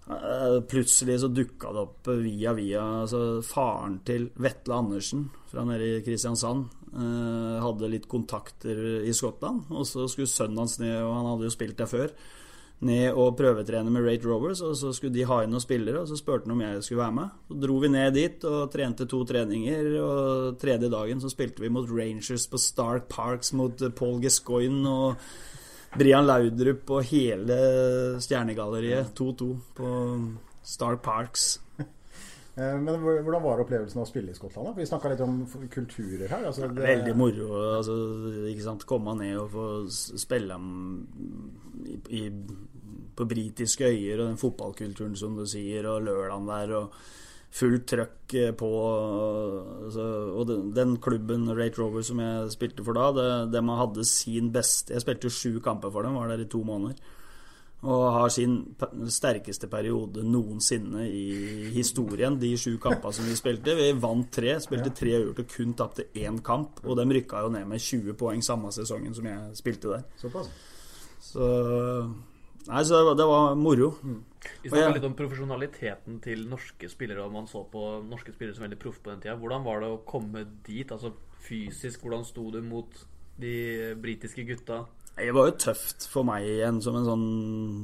S3: Eh, plutselig så dukka det opp via via altså Faren til Vetle Andersen fra nede i Kristiansand eh, hadde litt kontakter i Skottland. Og så skulle sønnen hans ned, og han hadde jo spilt der før, ned og prøvetrene med Rate Rovers. Og så skulle de ha inn noen spillere, og så spurte han om jeg skulle være med. Så dro vi ned dit og trente to treninger, og tredje dagen så spilte vi mot Rangers på Stark Parks mot Paul Gascoigne og Brian Laudrup og hele stjernegalleriet 2-2 på Stark Parks.
S2: Eh, men hvordan var opplevelsen av å spille i Skottland? Vi snakka litt om kulturer her. Altså
S3: det... Veldig moro. Altså, ikke sant? Komme ned og få spille i, i, på britiske øyer og den fotballkulturen som du sier, og lørdagen der. og fullt trøkk eh, på altså, Og den, den, klubben, Rate Rover, som jeg spilte for da, det, de hadde sin beste Jeg spilte jo sju kamper for dem, var der i to måneder. Og har sin sterkeste periode noensinne i historien, de sju kampene som vi spilte. Vi vant tre, spilte tre uavgjort og kun tapte én kamp. Og de rykka jo ned med 20 poeng samme sesongen som jeg spilte der.
S2: Såpass.
S3: Så Nei, så det var moro. Mm.
S1: Vi snakka litt om profesjonaliteten til norske spillere, og man så på norske spillere som veldig proff på den tida. Hvordan var det å komme dit? Altså fysisk, hvordan sto du mot de britiske gutta?
S3: Det var jo tøft for meg igjen, som en sånn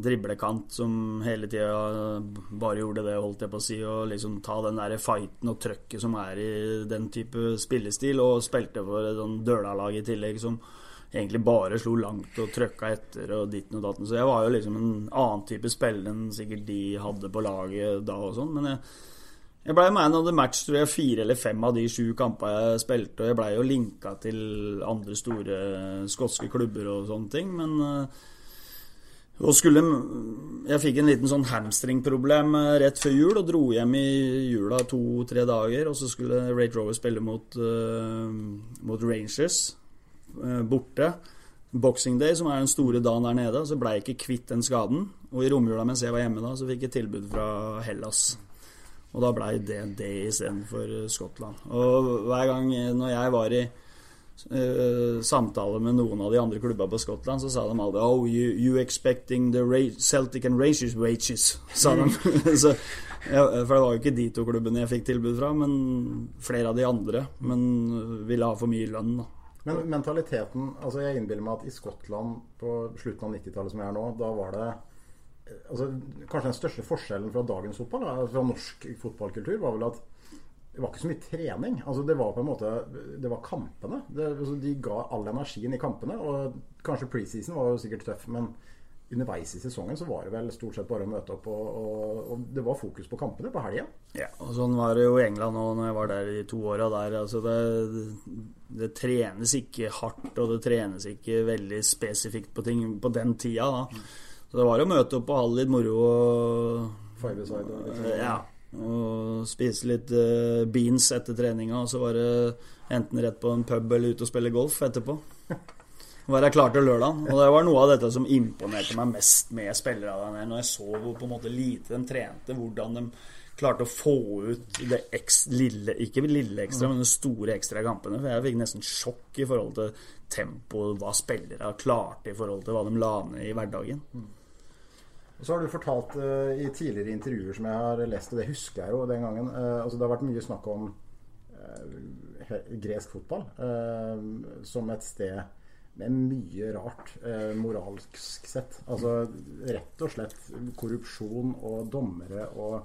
S3: driblekant som hele tida bare gjorde det, holdt jeg på å si, og liksom ta den der fighten og trøkket som er i den type spillestil, og spilte for et sånn Døla-lag i tillegg som egentlig bare slo langt og trøkka etter og ditten og datten. Så jeg var jo liksom en annen type spiller enn sikkert de hadde på laget da og sånn. Men jeg, jeg blei man of the match tror jeg fire eller fem av de sju kampene jeg spilte, og jeg blei jo linka til andre store skotske klubber og sånne ting, men eh, og skulle Jeg fikk en liten sånn hamstringproblem eh, rett før jul og dro hjem i jula to-tre dager. Og så skulle Rate Rover spille mot, uh, mot Rangers. Eh, borte. Boxing Day, som er den store dagen der nede, så blei jeg ikke kvitt den skaden. Og i romjula mens jeg var hjemme da, så fikk jeg tilbud fra Hellas. Og da blei det det istedenfor eh, Skottland. Og hver gang når jeg var i uh, samtale med noen av de andre klubba på Skottland, så sa de alle Oh, you, you expecting the Celtic and Rangers wages, sa de. så, ja, for det var jo ikke de to klubbene jeg fikk tilbud fra, men flere av de andre. Men ville ha for mye lønn, da.
S2: Men mentaliteten altså Jeg innbiller meg at i Skottland på slutten av 90-tallet, som jeg er nå, da var det altså, Kanskje den største forskjellen fra dagens fotball, fra norsk fotballkultur, var vel at det var ikke så mye trening. Altså, det var på en måte Det var kampene. Det, altså, de ga all energien i kampene. Og kanskje preseason var jo sikkert tøff, men underveis i sesongen så var det vel stort sett bare å møte opp, og, og, og det var fokus på kampene på helga.
S3: Ja, og sånn var det jo i England òg når jeg var der i to åra der. Altså det, det, trenes ikke hardt, og det trenes ikke veldig spesifikt på ting på den tida. da. Så det var å møte opp og ha litt moro og
S2: Five-side og
S3: liksom. Ja. Og spise litt uh, beans etter treninga, og så var det enten rett på en pub eller ut og spille golf etterpå. være klar til lørdag. Og det var noe av dette som imponerte meg mest med spillere der Når jeg så hvor på en måte lite de trente, hvordan de klarte å få ut det ekstra, lille Ikke lille ekstra, men de store ekstra kampene. For jeg fikk nesten sjokk i forhold til tempoet, hva spillere klarte i forhold til hva de la ned i hverdagen.
S2: Så har du fortalt uh, i tidligere intervjuer som jeg har lest, og det husker jeg jo den gangen uh, altså Det har vært mye snakk om uh, gresk fotball som et sted med mye rart eh, moralsk sett. Altså rett og slett korrupsjon og dommere og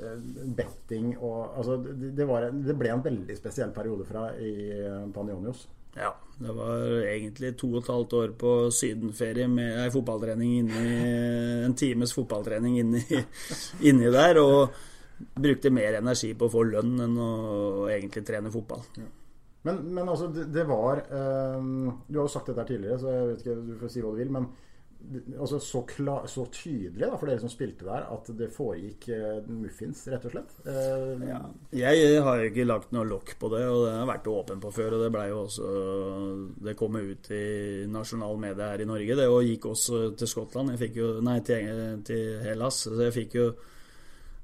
S2: eh, betting og Altså det, det, en, det, ble en veldig spesiell periode fra i eh, Panionios.
S3: Ja. Det var egentlig to og et halvt år på sydenferie med ei fotballtrening inni En times fotballtrening inni, inni der. Og brukte mer energi på å få lønn enn å egentlig trene fotball. Ja.
S2: Men, men, altså, det, det var um, Du har jo sagt dette tidligere, så jeg vet ikke, du får si hva du vil. Men altså, så, klar, så tydelig da, for dere som spilte der, at det foregikk uh, muffins, rett og slett? Uh,
S3: ja. Jeg har jo ikke lagt noe lokk på det, og det har vært åpen på før. Og det ble jo også Det kom ut i nasjonal medie her i Norge, det, og gikk også til Skottland. Jeg fikk jo Nei, til, til Hellas. Så jeg fikk jo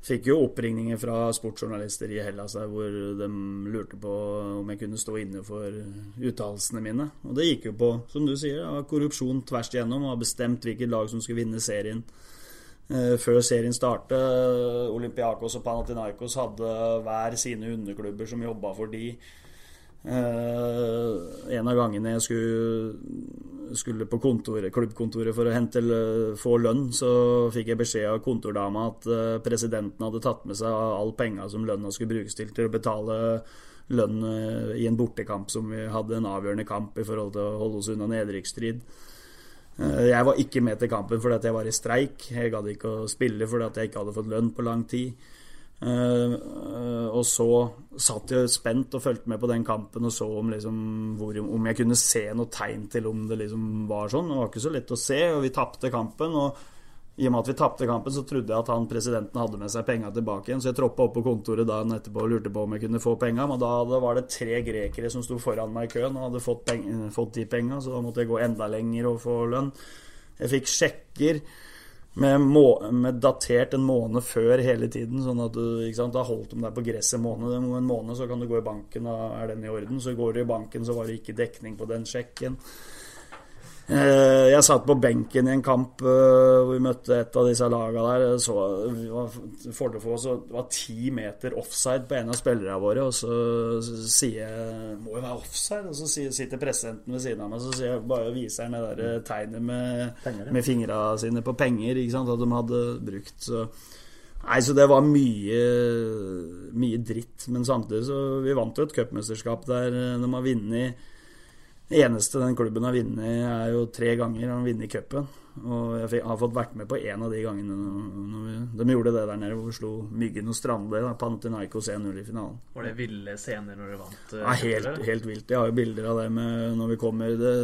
S3: Fikk jo oppringninger fra sportsjournalister i Hellas der hvor de lurte på om jeg kunne stå inne for uttalelsene mine. Og det gikk jo på, som du sier, korrupsjon tvers igjennom og bestemt hvilket lag som skulle vinne serien. Eh, før serien startet, Olympiakos og Panathinaikos hadde hver sine underklubber som jobba for de. Uh, en av gangene jeg skulle, skulle på kontoret, klubbkontoret for å hente, få lønn, så fikk jeg beskjed av kontordama at uh, presidenten hadde tatt med seg all penga som lønna skulle brukes til, til å betale lønn uh, i en bortekamp som vi hadde en avgjørende kamp i forhold til å holde oss unna nedrykksstrid. Jeg var ikke med til kampen fordi jeg var i streik. Jeg gadd ikke å spille fordi jeg ikke hadde fått lønn på lang tid. Uh, og så satt jeg spent og fulgte med på den kampen og så om, liksom, hvor, om jeg kunne se noe tegn til om det liksom var sånn. Det var ikke så lett å se, og vi tapte kampen. Og I og med at vi tapte kampen, så trodde jeg at han presidenten hadde med seg penga tilbake igjen. Så jeg troppa opp på kontoret dagen etterpå og lurte på om jeg kunne få penga. Men da var det tre grekere som sto foran meg i køen og hadde fått, fått de penga, så da måtte jeg gå enda lenger og få lønn. Jeg fikk sjekker med, må med datert en måned før hele tiden. sånn at du, sant, Da holdt de deg på gresset en måned. En måned så kan du gå i banken, da er den i orden. Så går du i banken, så var det ikke dekning på den sjekken. Eh, jeg satt på benken i en kamp eh, hvor vi møtte et av disse lagene der. Så var, for så det var ti meter offside på en av spillerne våre, og så, sier jeg Må jo være offside? Og så sitter presidenten ved siden av meg, så sier jeg bare viser han det der eh, tegnet med, med fingra sine på penger ikke sant, at de hadde brukt. Så Nei, så det var mye, mye dritt. Men samtidig så Vi vant jo et cupmesterskap der de har vunnet det eneste den klubben har vunnet, er jo tre ganger. Han har vunnet cupen. Og jeg har fått vært med på én av de gangene de gjorde det der nede hvor vi slo Myggen og Strande. Panathinaikos 1-0 i finalen.
S1: Var det ville scener når dere vant?
S3: Eh, ja, helt, helt, vilt. Jeg har jo bilder av det med når vi kommer det,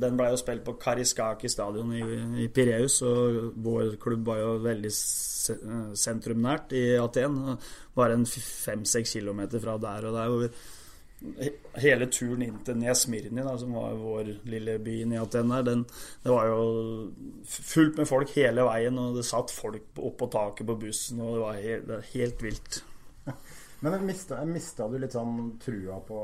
S3: Den ble jo spilt på Kariskaki stadion i, i Pireus, og vår klubb var jo veldig sentrumnært i Aten. Bare en fem-seks kilometer fra der og der. hvor vi hele turen inn til Nesmirni, som var vår lille by i Aten der, den, det var jo fullt med folk hele veien, og det satt folk oppå taket på bussen, og det var helt, det helt vilt.
S2: Men mista, mista, du litt sånn trua på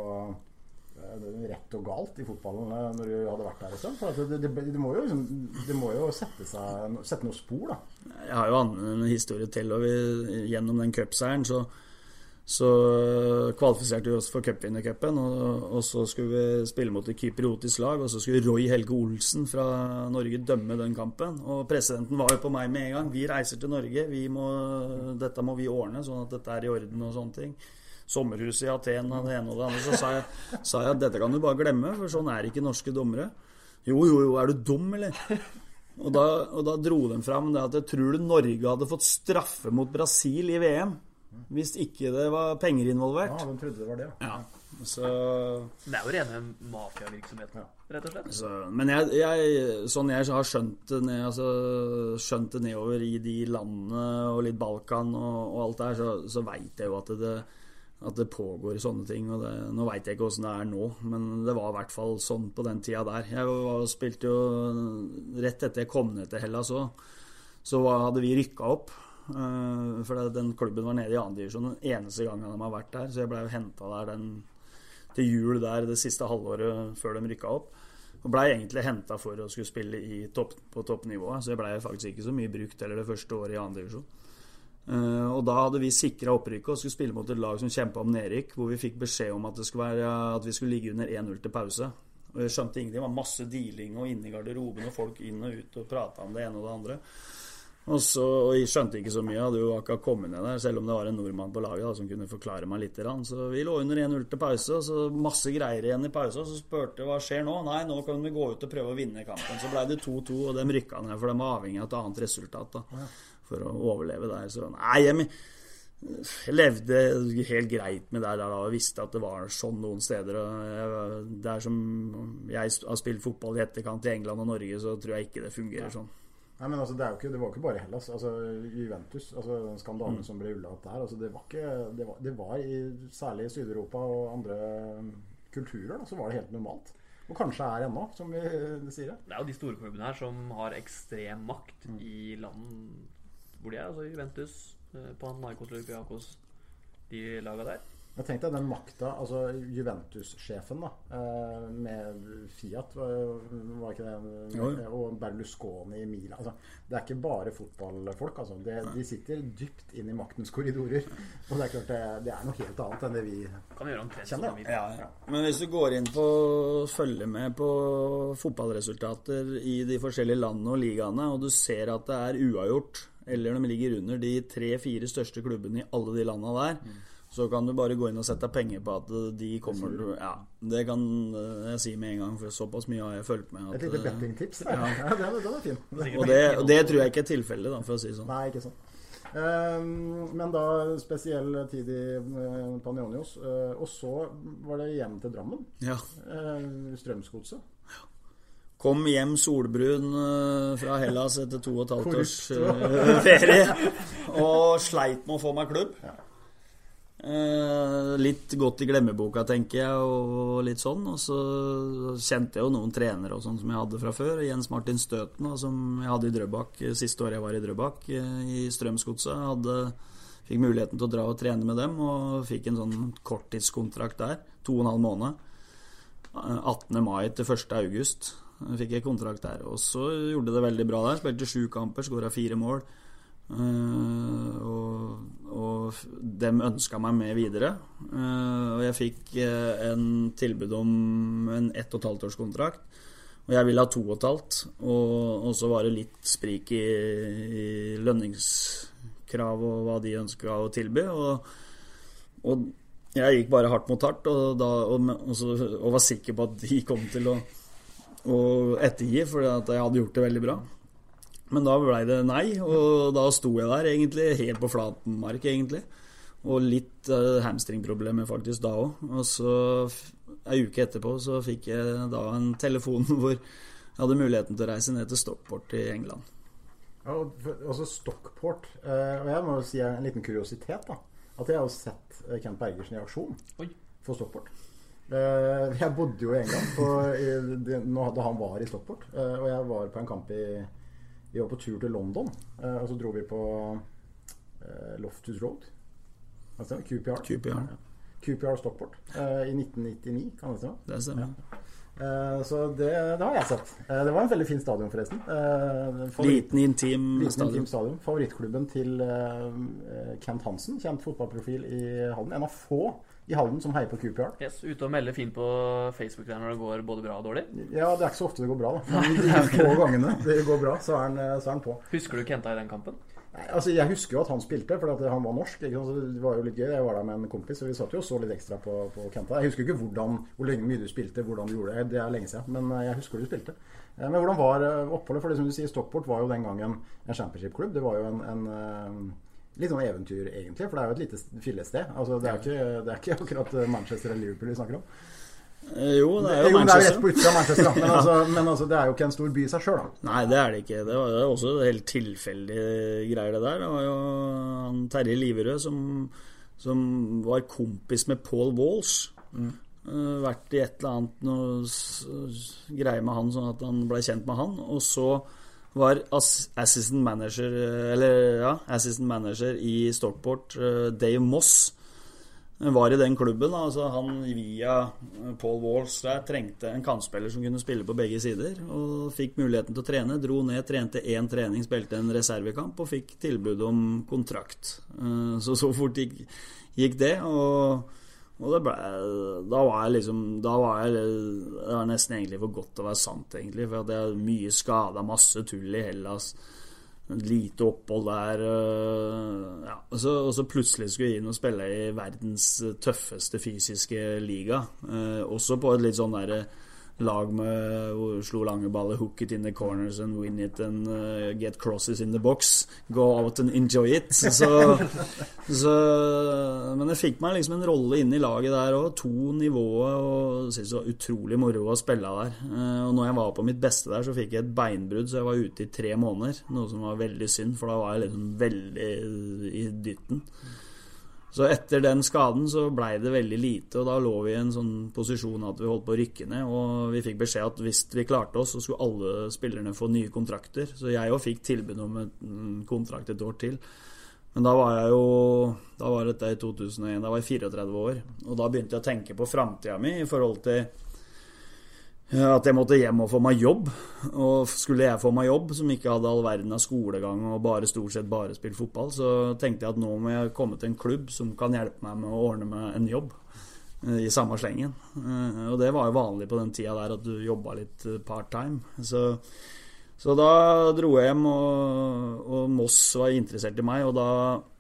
S2: eh, rett og galt i fotballen eh, når du hadde vært der? også? For det, det, det, må jo, liksom, det må jo sette, seg, sette noen spor, da.
S3: Jeg har jo en historie til, og vi, gjennom den cupseieren så så kvalifiserte vi oss for cupvinnercupen, og, og, så skulle vi spille mot et kypriotisk lag. Og så skulle Roy Helge Olsen fra Norge dømme den kampen. Og presidenten var jo på meg med en gang. Vi reiser til Norge, må, dette må vi ordne, sånn at dette er i orden og sånne ting. Sommerhuset i Aten og det ene og det andre. Så sa jeg, sa jeg at dette kan du bare glemme, for sånn er ikke norske dommere. Jo, jo, jo, er du dum, eller? Og da, og da dro de fram det at jeg tror du Norge hadde fått straffe mot Brasil i VM hvis ikke det var penger involvert.
S2: Ja, de trodde det var det.
S3: Ja. Så,
S1: det er jo rene mafiavirksomheten, rett og slett.
S3: Så, men jeg, jeg, sånn jeg har skjønt det, ned, altså, skjønt det nedover i de landene og litt Balkan og, og alt der, så, så veit jeg jo at det, at det pågår sånne ting. og det, Nå veit jeg ikke åssen det er nå, men det var i hvert fall sånn på den tida der. Jeg var, spilte jo Rett etter jeg kom ned til Hellas òg, så hadde vi rykka opp. Uh, for den klubben var nede i andredivisjon den eneste gangen de har vært der. Så jeg blei henta der den, til jul der det siste halvåret før de rykka opp. Og blei egentlig henta for å skulle spille topp, på toppnivået. Så jeg blei faktisk ikke så mye brukt heller det første året i andredivisjon. Uh, eh, og da hadde vi sikra opprykket og skulle spille mot et lag som kjempa om nedrykk, hvor vi fikk beskjed om at, være, at vi skulle ligge under 1-0 til pause. Og jeg skjønte ingenting. Det var masse dealing og inne i garderoben og folk inn og ut og prata om det ene og det andre. Og, så, og jeg skjønte ikke så mye, jeg hadde jo akkurat kommet ned der, selv om det var en nordmann på laget da, som kunne forklare meg litt. Så vi lå under 1-0 til pause, og så masse greier igjen i pause. Og så spurte hva skjer nå. Nei, nå kan vi gå ut og prøve å vinne kampen. Så ble det 2-2, og de rykka ned, for de var avhengig av et annet resultat da, for å overleve der. Så nei, jeg, jeg levde helt greit med det der og visste at det var sånn noen steder. Jeg, der som jeg har spilt fotball i etterkant i England og Norge, så tror jeg ikke det fungerer sånn.
S2: Nei, men altså, det, ikke, det, var ikke bare Hellas. Altså, Juventus, altså den skandalen mm. som ble ulla opp der, altså, det var ikke Det var, det var i særlig Syd-Europa og andre kulturer, da, så var det helt normalt. Og kanskje er ennå, som vi sier det.
S1: Er jo de store klubbene her som har ekstrem makt mm. i land hvor de er. Altså Juventus, Pan, Panaikos, Olympiakos, de laga der.
S2: Jeg tenkte den makta, altså Juventus-sjefen da, eh, med Fiat, var ikke det, og Berlusconi i Mila altså, Det er ikke bare fotballfolk. Altså. De, de sitter dypt inn i maktens korridorer. Og det er klart det, det er noe helt annet enn det vi
S1: kan gjøre
S2: kjenner.
S3: Ja, ja. Men hvis du går inn på følger med på fotballresultater i de forskjellige landene og ligaene, og du ser at det er uavgjort, eller de ligger under de tre-fire største klubbene i alle de landene der, mm så kan du bare gå inn og sette penger på at de kommer Ja, det kan jeg si med en gang, for såpass mye har jeg fulgt med.
S2: At, Et lite bettingtips der. Ja. ja, den, den er fin.
S3: Og det, og det, tror jeg ikke er tilfellet, for å si det sånn.
S2: Nei, ikke sånn. Um, men da spesiell tid i uh, Panionios. Uh, og så var det hjem til Drammen.
S3: Ja.
S2: Uh, Strømsgodset.
S3: Kom hjem solbrun eh, fra Hellas etter to og et halvt års eh, ferie. Og sleit med å få meg klubb. Eh, litt godt i glemmeboka, tenker jeg, og litt sånn. Og så kjente jeg jo noen trenere og sånn som jeg hadde fra før. Jens Martin Støten, som jeg hadde i Drøbak siste året jeg var i Drøbak, i Strømsgodset. Fikk muligheten til å dra og trene med dem, og fikk en sånn korttidskontrakt der. To og en halv måned. 18. mai til 1. august fikk jeg kontrakt der. Og så gjorde det veldig bra der. Spilte sju kamper, skåra fire mål. Uh, og, og dem ønska meg med videre. Uh, og jeg fikk uh, en tilbud om en ett og et halvt års kontrakt. Og jeg ville ha to og et halvt. Og, og så var det litt sprik i, i lønningskrav og hva de ønska å tilby. Og, og, jeg gikk bare hardt mot hardt og, da, så, og, var sikker på at de kom til å, å ettergi, at jeg hadde gjort det veldig bra. Men da blei det nei, og da sto jeg der egentlig helt på flatmark, egentlig. Og litt uh, hamstringproblemer faktisk da òg. Og så ei uke etterpå så fikk jeg da en telefon hvor jeg hadde muligheten til å reise ned til Stockport i England.
S2: Ja, altså Stockport uh, Og jeg må jo si en liten kuriositet, da. At jeg har sett eh, Kent Bergersen i aksjon Oi. for Stockport. Uh, jeg bodde jo i England på, i, da han var i Stockport. og jeg var på en kamp i vi var på tur til London, eh, og så dro vi på eh, Loftus Road. Altså? QPR.
S3: QPR.
S2: QPR Stockport eh, i 1999, kan det stemme?
S3: Det stemmer.
S2: Ja. Så det, det, har jeg sett. Det var en veldig fin stadion, forresten.
S3: Favoritt, liten, intim
S2: liten,
S3: stadion.
S2: Intim stadion. Favorittklubben til Kent Hansen, kjent fotballprofil i Halden. En av få i Halden som heier på QPR.
S1: Yes, Ute og melder fint på Facebook der når det går både bra og dårlig?
S2: Ja, det er ikke så ofte det går bra, da. Men de få gangene det går bra, så er han, så er han på.
S1: Husker du Kenta i den kampen?
S2: Nei, altså Jeg husker jo at han spilte, for han var norsk. Ikke? Så det var jo litt gøy. Jeg var der med en kompis, og vi satt jo og så litt ekstra på, på Kenta. Jeg husker ikke hvordan, hvor mye du spilte, hvordan du gjorde det. Det er lenge siden. Men eh, jeg husker du spilte. Eh, men hvordan var eh, oppholdet? For det som du sier, Stockport var jo den gangen en championship-klubb. Det var jo en, en litt sånn eventyr, egentlig. For det er jo et lite fillested. Altså, det, er ikke, det er ikke akkurat eh, Manchester eller Liverpool vi snakker om.
S3: Eh, jo, det er jo,
S2: jo
S3: Manchester.
S2: Det er rett på utsida av Manchester, men, altså, men altså, det er jo ikke en stor by i seg sjøl, da.
S3: Nei, det er det ikke. Det var også helt tilfeldige greier, det der. Det var jo han Terje Liverød som, som var kompis med Paul Walls. Mm. Uh, vært i et eller annet noe greier med han, sånn at han ble kjent med han. Og så var assistant manager Eller ja, assistant manager i Stockport, eh, Dave Moss. Var i den klubben. altså Han via Paul Walls der trengte en kantspiller som kunne spille på begge sider. Og fikk muligheten til å trene. Dro ned, trente én trening, spilte en reservekamp og fikk tilbud om kontrakt. Eh, så så fort gikk det. og og ble, da var jeg liksom Da var jeg Det var nesten egentlig for godt til å være sant, egentlig. For det er mye skada, masse tull i Hellas. Lite opphold der. Øh, ja. Og, så, og, så, plutselig skulle jeg inn og spille i verdens tøffeste fysiske liga. Eh, også på et litt sånn derre lag med slo lange baller, hook it in the corners and win it and uh, get crosses in the box. Go out and enjoy it. Så, så, men det fikk meg liksom en rolle inn i laget der òg. To nivåer. Og syntes det var utrolig moro å spille der. Uh, og når jeg var på mitt beste der, så fikk jeg et beinbrudd, så jeg var ute i tre måneder. Noe som var veldig synd, for da var jeg liksom veldig i dytten. Så etter den skaden så blei det veldig lite, og da lå vi i en sånn posisjon at vi holdt på å rykke ned. Og vi fikk beskjed at hvis vi klarte oss, så skulle alle spillerne få nye kontrakter. Så jeg òg fikk tilbud om en kontrakt et år til. Men da var jeg jo Da var dette i 2001. Da var jeg 34 år. Og da begynte jeg å tenke på framtida mi i forhold til at jeg måtte hjem og få meg jobb. Og skulle jeg få meg jobb som ikke hadde all verden av skolegang og bare stort sett bare spilt fotball, så tenkte jeg at nå må jeg komme til en klubb som kan hjelpe meg med å ordne meg en jobb eh, i samme slengen. Eh, og det var jo vanlig på den tida der at du jobba litt eh, part-time. Så, så, da dro jeg hjem, og, og, Moss var interessert i meg, og da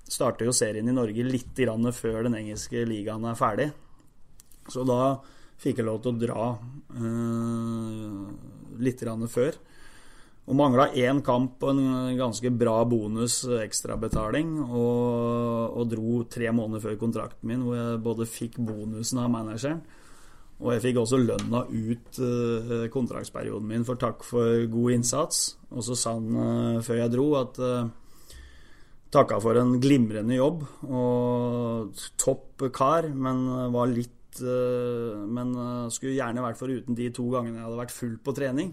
S3: starter jo serien i Norge litt før den engelske ligaen er ferdig. Så da fikk jeg lov til å dra uh, litt før. Og mangla én kamp og en ganske bra bonus ekstrabetaling. Og, og dro tre måneder før kontrakten min, hvor jeg både fikk bonusen av manageren Og jeg fikk også lønna ut uh, kontraktsperioden min for takk for god innsats. Og så sa han uh, før jeg dro at uh, takka for en glimrende jobb og topp kar, men var litt Men skulle gjerne vært foruten de to gangene jeg hadde vært full på trening.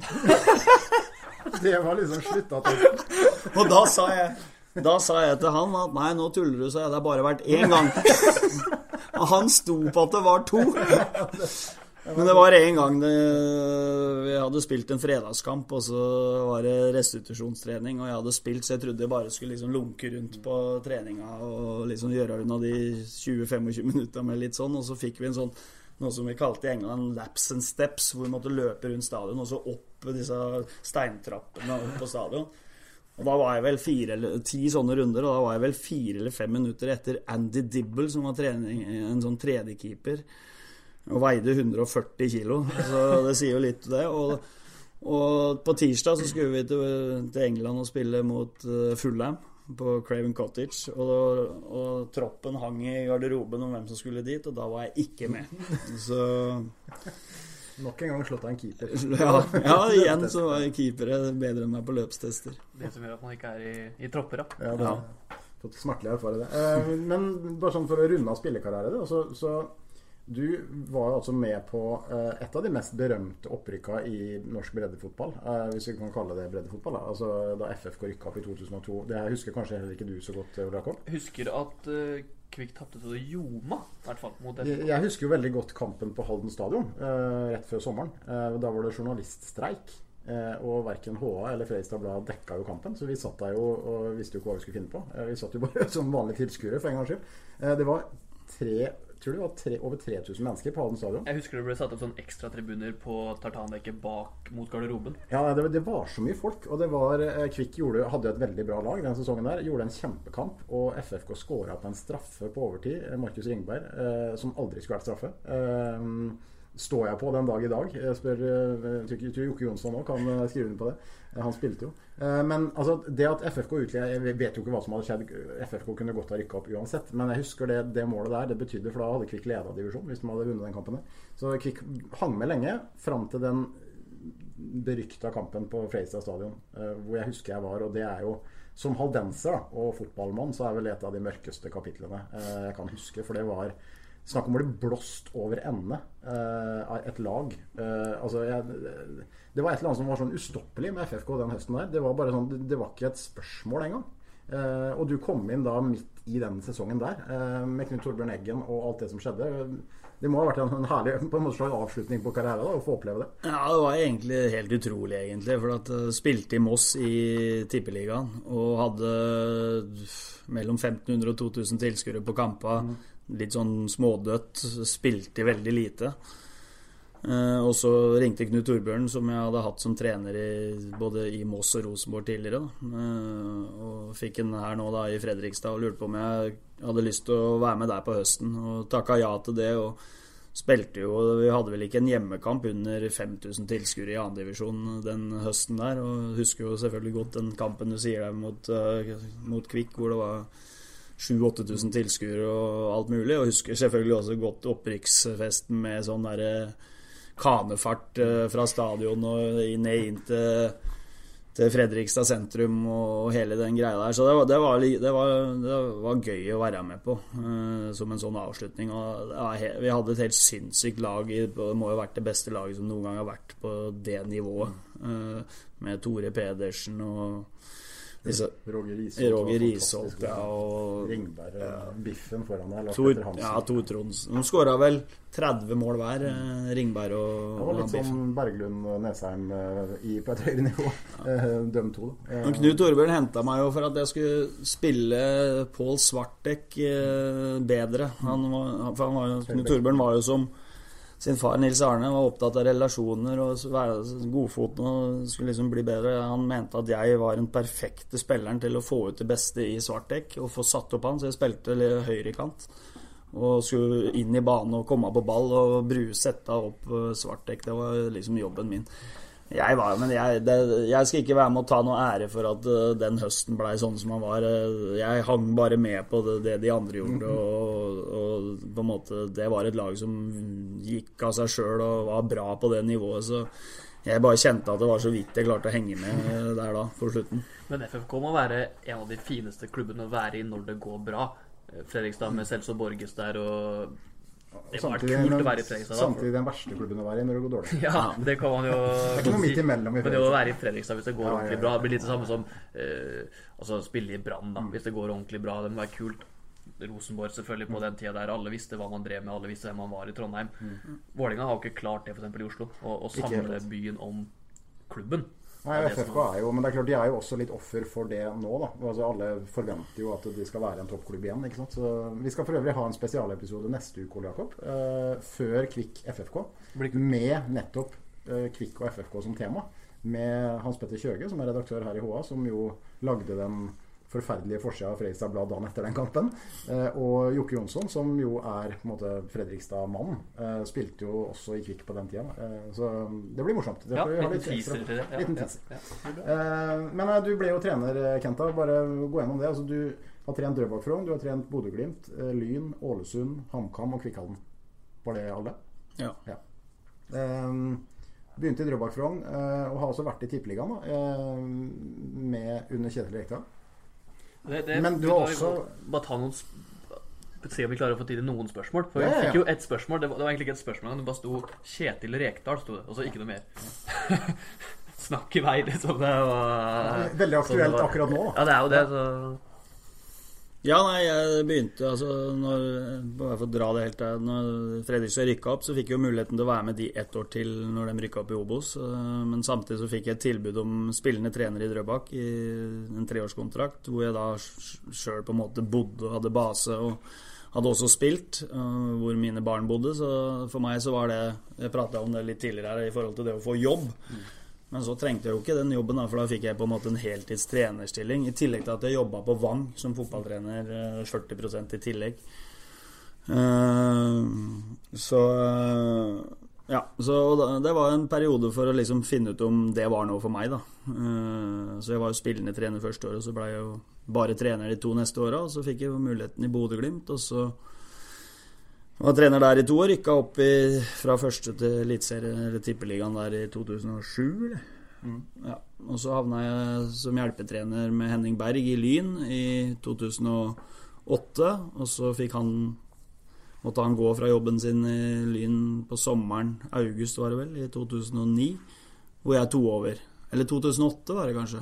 S2: det var liksom slutta til
S3: Og da sa jeg da sa jeg til han at nei, nå tuller du, sa jeg. det har bare vært én gang. Og han sto på at det var to. Men det var en gang det, vi hadde spilt en fredagskamp, og så var det restitusjonstrening. Og jeg hadde spilt, så jeg trodde jeg bare skulle liksom lunke rundt på treninga og liksom gjøre unna de 20-25 minutta med litt sånn. Og så fikk vi en sånn noe som vi kalte i England 'laps and steps', hvor vi måtte løpe rundt stadion og så opp disse steintrappene opp på stadion. Og Da var jeg vel fire eller ti sånne runder, og da var jeg vel fire eller fem minutter etter Andy Dibble, som var trening, en sånn tredjekeeper, og veide 140 kilo. Så det sier jo litt, det. Og, og på tirsdag så skulle vi til, til England og spille mot uh, Fullham på Craven Cottage. Og, og, troppen hang i garderoben om hvem som skulle dit, og da var jeg ikke med. Så
S2: Nok en gang slått av en keeper.
S3: Ja, ja igjen så var keepere bedre enn meg på løpstester.
S1: Det som gjør at man ikke er i, i tropper,
S2: da. Ja, det ja. fått smertelig erfare det. Eh, men bare sånn for å runde av spillekarriere, så, så du var altså med på eh, et av de mest berømte opprykka i norsk breddefotball. Eh, hvis vi kan kalle det breddefotball. Da, altså, da FFK rykka opp i 2002. Det husker kanskje heller ikke du så godt, Ole Jakob?
S1: Husker at Kvikk tapte til Joma, i hvert fall. Mot
S2: jeg, jeg husker jo veldig godt kampen på Halden stadion rett før sommeren. Da var det journaliststreik. Og verken HA eller Fredrikstad Blad dekka jo kampen, så vi satt der jo og visste jo ikke hva vi skulle finne på. vi satt jo bare som vanlige tilskuere, for en gangs skyld. det var tre tror det var tre, over 3000 mennesker på Halden stadion.
S1: Jeg husker det ble satt opp sånn ekstratribuner på tartandekket bak mot garderoben.
S2: Ja, det, det, var så mye folk. Og det var eh, Kvikk gjorde, hadde et veldig bra lag den sesongen der. Gjorde en kjempekamp. Og FFK skåra på en straffe på overtid. Eh, Markus Ringberg, eh, som aldri skulle vært straffe. Eh, står jeg på den dag i dag? Jeg spør, jeg tror Jokke Jonsson òg kan skrive under på det. Han spilte jo. Eh, men altså, det at FFK utligna Jeg vet jo ikke hva som hadde skjedd. FFK kunne godt ha rykka opp uansett. Men jeg husker det, det, målet der. Det betydde For da hadde Kvikk leda divisjon hvis de hadde vunnet den kampen. Så Kvikk hang med lenge fram til den berykta kampen på Freistad stadion, eh, hvor jeg husker jeg var. Og det er jo som haldenser og fotballmann så er vel et av de mørkeste kapitlene eh, jeg kan huske. For det var Snakk om å bli blåst over ende uh, av et lag. Uh, altså, jeg, det var et eller annet som var sånn ustoppelig med FFK den høsten der. Det var bare sånn, det var ikke et spørsmål engang. Uh, og du kom inn da midt i den sesongen der med Knut Torbjørn Eggen og alt det som skjedde. Det må ha vært en, herlig på en måte slags avslutning på karrieren da, å få oppleve det.
S3: Ja, det var egentlig helt utrolig, egentlig. For at uh, spilte i Moss i Tippeligaen og hadde mellom 1500 og 2000 tilskuere på kamper. Mm litt sånn smådødt. Spilte veldig lite. Uh, og så ringte Knut Torbjørn, som jeg hadde hatt som trener i, både i Moss og Rosenborg tidligere. Uh, og fikk en her nå da i Fredrikstad og lurte på om jeg hadde lyst til å være med der på høsten. Og takka ja til det. og spilte jo Vi hadde vel ikke en hjemmekamp under 5000 tilskuere i andredivisjon den høsten der. Og husker jo selvfølgelig godt den kampen du sier der mot, uh, mot Kvikk, hvor det var 7000-8000 tilskuere og alt mulig. Og husker selvfølgelig også godt opprykksfesten med sånn derre kanefart eh, fra stadion og ned inn til, til Fredrikstad sentrum og hele den greia der. Så det var, det var, det var, det var gøy å være med på uh, som en sånn avslutning. Og vi hadde et helt sinnssykt lag. Det må jo ha vært det beste laget som noen gang har vært på det nivået. Med Tore Pedersen og
S2: disse, Roger Risholt,
S3: Roger Risholt ja, og
S2: Ringberg og ja. Biffen foran deg.
S3: Tor, Ja, Tor Trondsen. De skåra vel 30 mål hver, mm. Ringberg og
S2: Det var litt som Berglund og Nesheim eh, i, på et høyere nivå. Ja. De to, da.
S3: Men Knut Torbjørn henta meg jo for at jeg skulle spille Pål Svartek bedre. Han var, for han var Knut Torbjørn var jo som sin far Nils Arne var opptatt av relasjoner og godfoten og skulle liksom bli bedre. Han mente at jeg var den perfekte spilleren til å få ut det beste i Svartek og få satt opp han, så jeg spilte høyrekant. Og skulle inn i banen og komme på ball og brusette opp dekk. Det var liksom jobben min. Jeg, var, men jeg, det, jeg, skal ikke være med å ta noe ære for at uh, den høsten blei sånn som han var. Uh, jeg hang bare med på det, det de andre gjorde. Og, og, på en måte Det var et lag som gikk av seg sjøl og var bra på det nivået. Så jeg bare kjente at det var så vidt jeg klarte å henge med der da, på slutten.
S1: Men FFK må være en av de fineste klubbene å være i når det går bra. Fredrikstad med Celso Borges der og det var
S2: samtidig,
S1: kult å være i Fredrikstad. da.
S2: Samtidig den verste klubben å være i når det går dårlig.
S1: Ja, det kan man jo
S2: Det er ikke noe midt imellom i
S1: Men det å være i Fredrikstad hvis det går
S2: Ja,
S1: ordentlig bra, det blir litt det samme som uh, altså spille i Brann,
S2: Mm.
S1: da. Hvis det går ordentlig bra. Det må være kult. Rosenborg selvfølgelig
S2: Mm.
S1: på den tida der. Alle visste hva man drev med, alle visste hvem man var i Trondheim.
S2: Mm.
S1: Vålerenga har jo ikke klart det f.eks. i Oslo. Å samle byen om klubben.
S2: Nei, FFK er jo, men det er klart de er jo også litt offer for det nå, da. Altså, alle forventer jo at de skal være en toppklubb igjen. ikke sant? Så Vi skal for øvrig ha en spesialepisode neste uke, Ole Jakob. Uh, før Kvikk FFK. Med nettopp uh, Kvikk og FFK som tema. Med Hans Petter Kjøge, som er redaktør her i HA, som jo lagde den forferdelige forsida av Fredrikstad Blad dagen etter den kampen. Eh, og Jokke Jonsson, som jo er på en måte Fredrikstad-mann, eh, spilte jo også i Kvikk på den tida. Eh, så det blir morsomt. Det
S1: Ja, liten teaser til det. Ja,
S2: liten
S1: ja,
S2: teaser.
S1: ja.
S2: Eh, men eh, du ble jo trener, Kenta. Bare gå gjennom det. Altså, du har trent Drøbak Frogn, du har trent Bodø-Glimt, eh, Lyn, Ålesund, HamKam og Kvikkhallen. Var det alle?
S3: Ja.
S2: Eh, begynte i Drøbak Frogn eh, og har også vært i Tippeligaen eh, med under Kjetil Rekdal.
S1: Det, det,
S2: Men du har også-
S1: Bare ta noen Se om vi klarer å få tid til noen spørsmål. For
S2: Ja, ja, ja.
S1: fikk jo ett spørsmål. Det var, det var egentlig ikke et spørsmål, det bare sto Kjetil Rekdal, sto det. Og så ikke noe mer. Snakk i vei, liksom. Det var
S2: Veldig aktuelt
S1: var.
S2: akkurat nå.
S1: Ja, det er jo det, så
S3: Ja, nei, jeg begynte altså når, for å dra det helt der Når Fredrikstad rykka opp, så fikk jeg jo muligheten til å være med de ett år til når de rykka opp i Obos. eh, Men samtidig så fikk jeg et tilbud om spillende trener i Drøbak i en treårskontrakt, hvor jeg da sjøl på en måte bodde og hadde base. og hadde også spilt, eh, hvor mine barn bodde. Så for meg så var det Jeg prata om det litt tidligere her i forhold til det å få jobb. Men så trengte jeg jo ikke den jobben, da, for da fikk jeg på en måte en heltids trenerstilling. I tillegg til at jeg jobba på Vang som fotballtrener, eh, 40 i tillegg. Eh, Så eh, Ja, så det var en periode for å liksom finne ut om det var noe for meg, da. Eh, Så jeg var jo spillende trener første året, så ble jeg jo bare trener de to neste åra. Så fikk jeg jo muligheten i Bodø-Glimt, og så var trener der i to år. Rykka opp i, fra første til eliteserie, eller tippeligaen der i 2007, eller? Ja. Og så havna jeg som hjelpetrener med Henning Berg i Lyn i 2008. Og så fikk han måtte han gå fra jobben sin i Lyn på sommeren, august var det vel, i 2009. Hvor jeg tok over. Eller 2008 var det kanskje.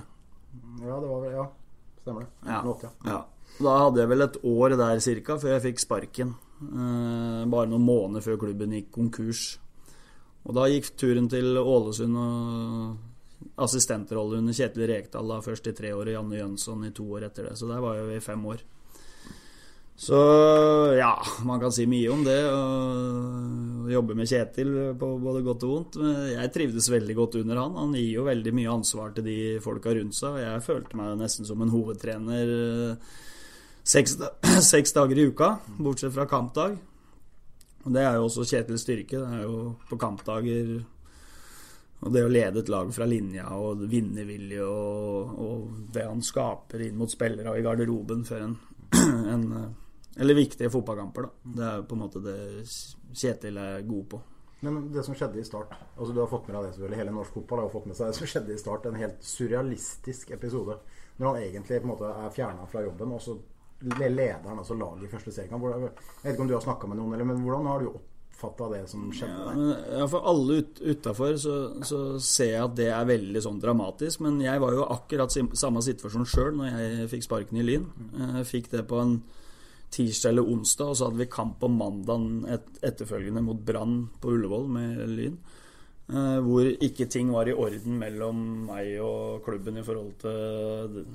S2: Ja, det var vel Ja, stemmer det.
S3: Ja.
S2: 2008, ja.
S3: Ja. Da hadde jeg vel et år der cirka før jeg fikk sparken. Eh, bare noen måneder før klubben gikk konkurs. Og da gikk turen til Ålesund og assistentrolle under Kjetil Rekdal da først i tre år, og Janne Jønsson i to år etter det. Så der var jo i fem år. Så ja, man kan si mye om det. Og jobbe med Kjetil på både godt og vondt. Men jeg trivdes veldig godt under han. Han gir jo veldig mye ansvar til de folka rundt seg. Og jeg følte meg nesten som en hovedtrener eh, seks, seks dager i uka, bortsett fra kampdag. Og det er jo også Kjetils styrke. Det er jo på kampdager og det å lede et lag fra linja og vinnervilje og, og det han skaper inn mot spillere og i garderoben før en, en Eller viktige fotballkamper, da. Det er jo på en måte det Kjetil er god på.
S2: Men det som skjedde i start altså Du har fått med deg det selvfølgelig Hele norsk fotball har fått med seg det som skjedde i start. En helt surrealistisk episode. Når han egentlig på en måte er fjerna fra jobben, og så leder han altså laget i første seriekamp. Jeg vet ikke om du har snakka med noen, eller, men hvordan har du oppfatta det som skjedde der?
S3: ja, for alle ut, utafor så, så ser jeg at det er veldig sånn dramatisk. Men jeg var jo akkurat samme situasjon sjøl når jeg fikk sparken i Lyn. Jeg fikk det på en tirsdag eller onsdag, og så hadde vi kamp på mandagen et, etterfølgende mot Brann på Ullevål med Lyn. Eh, hvor ikke ting var i orden mellom meg og klubben i forhold til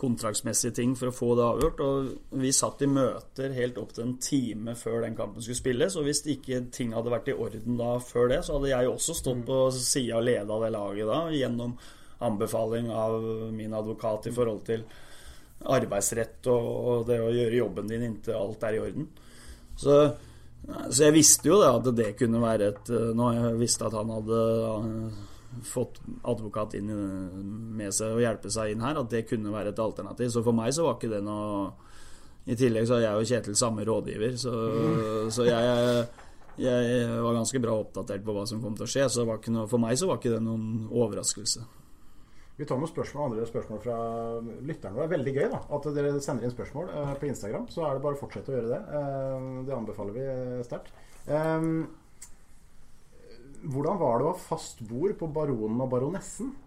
S3: kontraktsmessige ting for å få det avgjort. Og vi satt i møter helt opp til en time før den kampen skulle spilles. Og hvis ikke ting hadde vært i orden da før det, så hadde jeg også stått på sida og leda det laget da, gjennom anbefaling av min advokat i forhold til arbeidsrett og det å gjøre jobben din inntil alt er i orden. Så, så jeg visste jo det at det kunne være et Når jeg visste at han hadde fått advokat inn med seg og hjelpe seg inn her, at det kunne være et alternativ. Så for meg så var ikke det noe I tillegg så er jeg og Kjetil samme rådgiver, så, så jeg, jeg, var ganske bra oppdatert på hva som kom til å skje. Så noe, for meg så var ikke det noen overraskelse.
S2: Vi tar noen spørsmål, andre spørsmål fra lytterne. Det er veldig gøy da, at dere sender inn spørsmål eh, på Instagram. Så er det bare å fortsette å gjøre det. Eh, det anbefaler vi eh, sterkt. Eh, hvordan var det å ha fast bord på Baronen og Baronessen?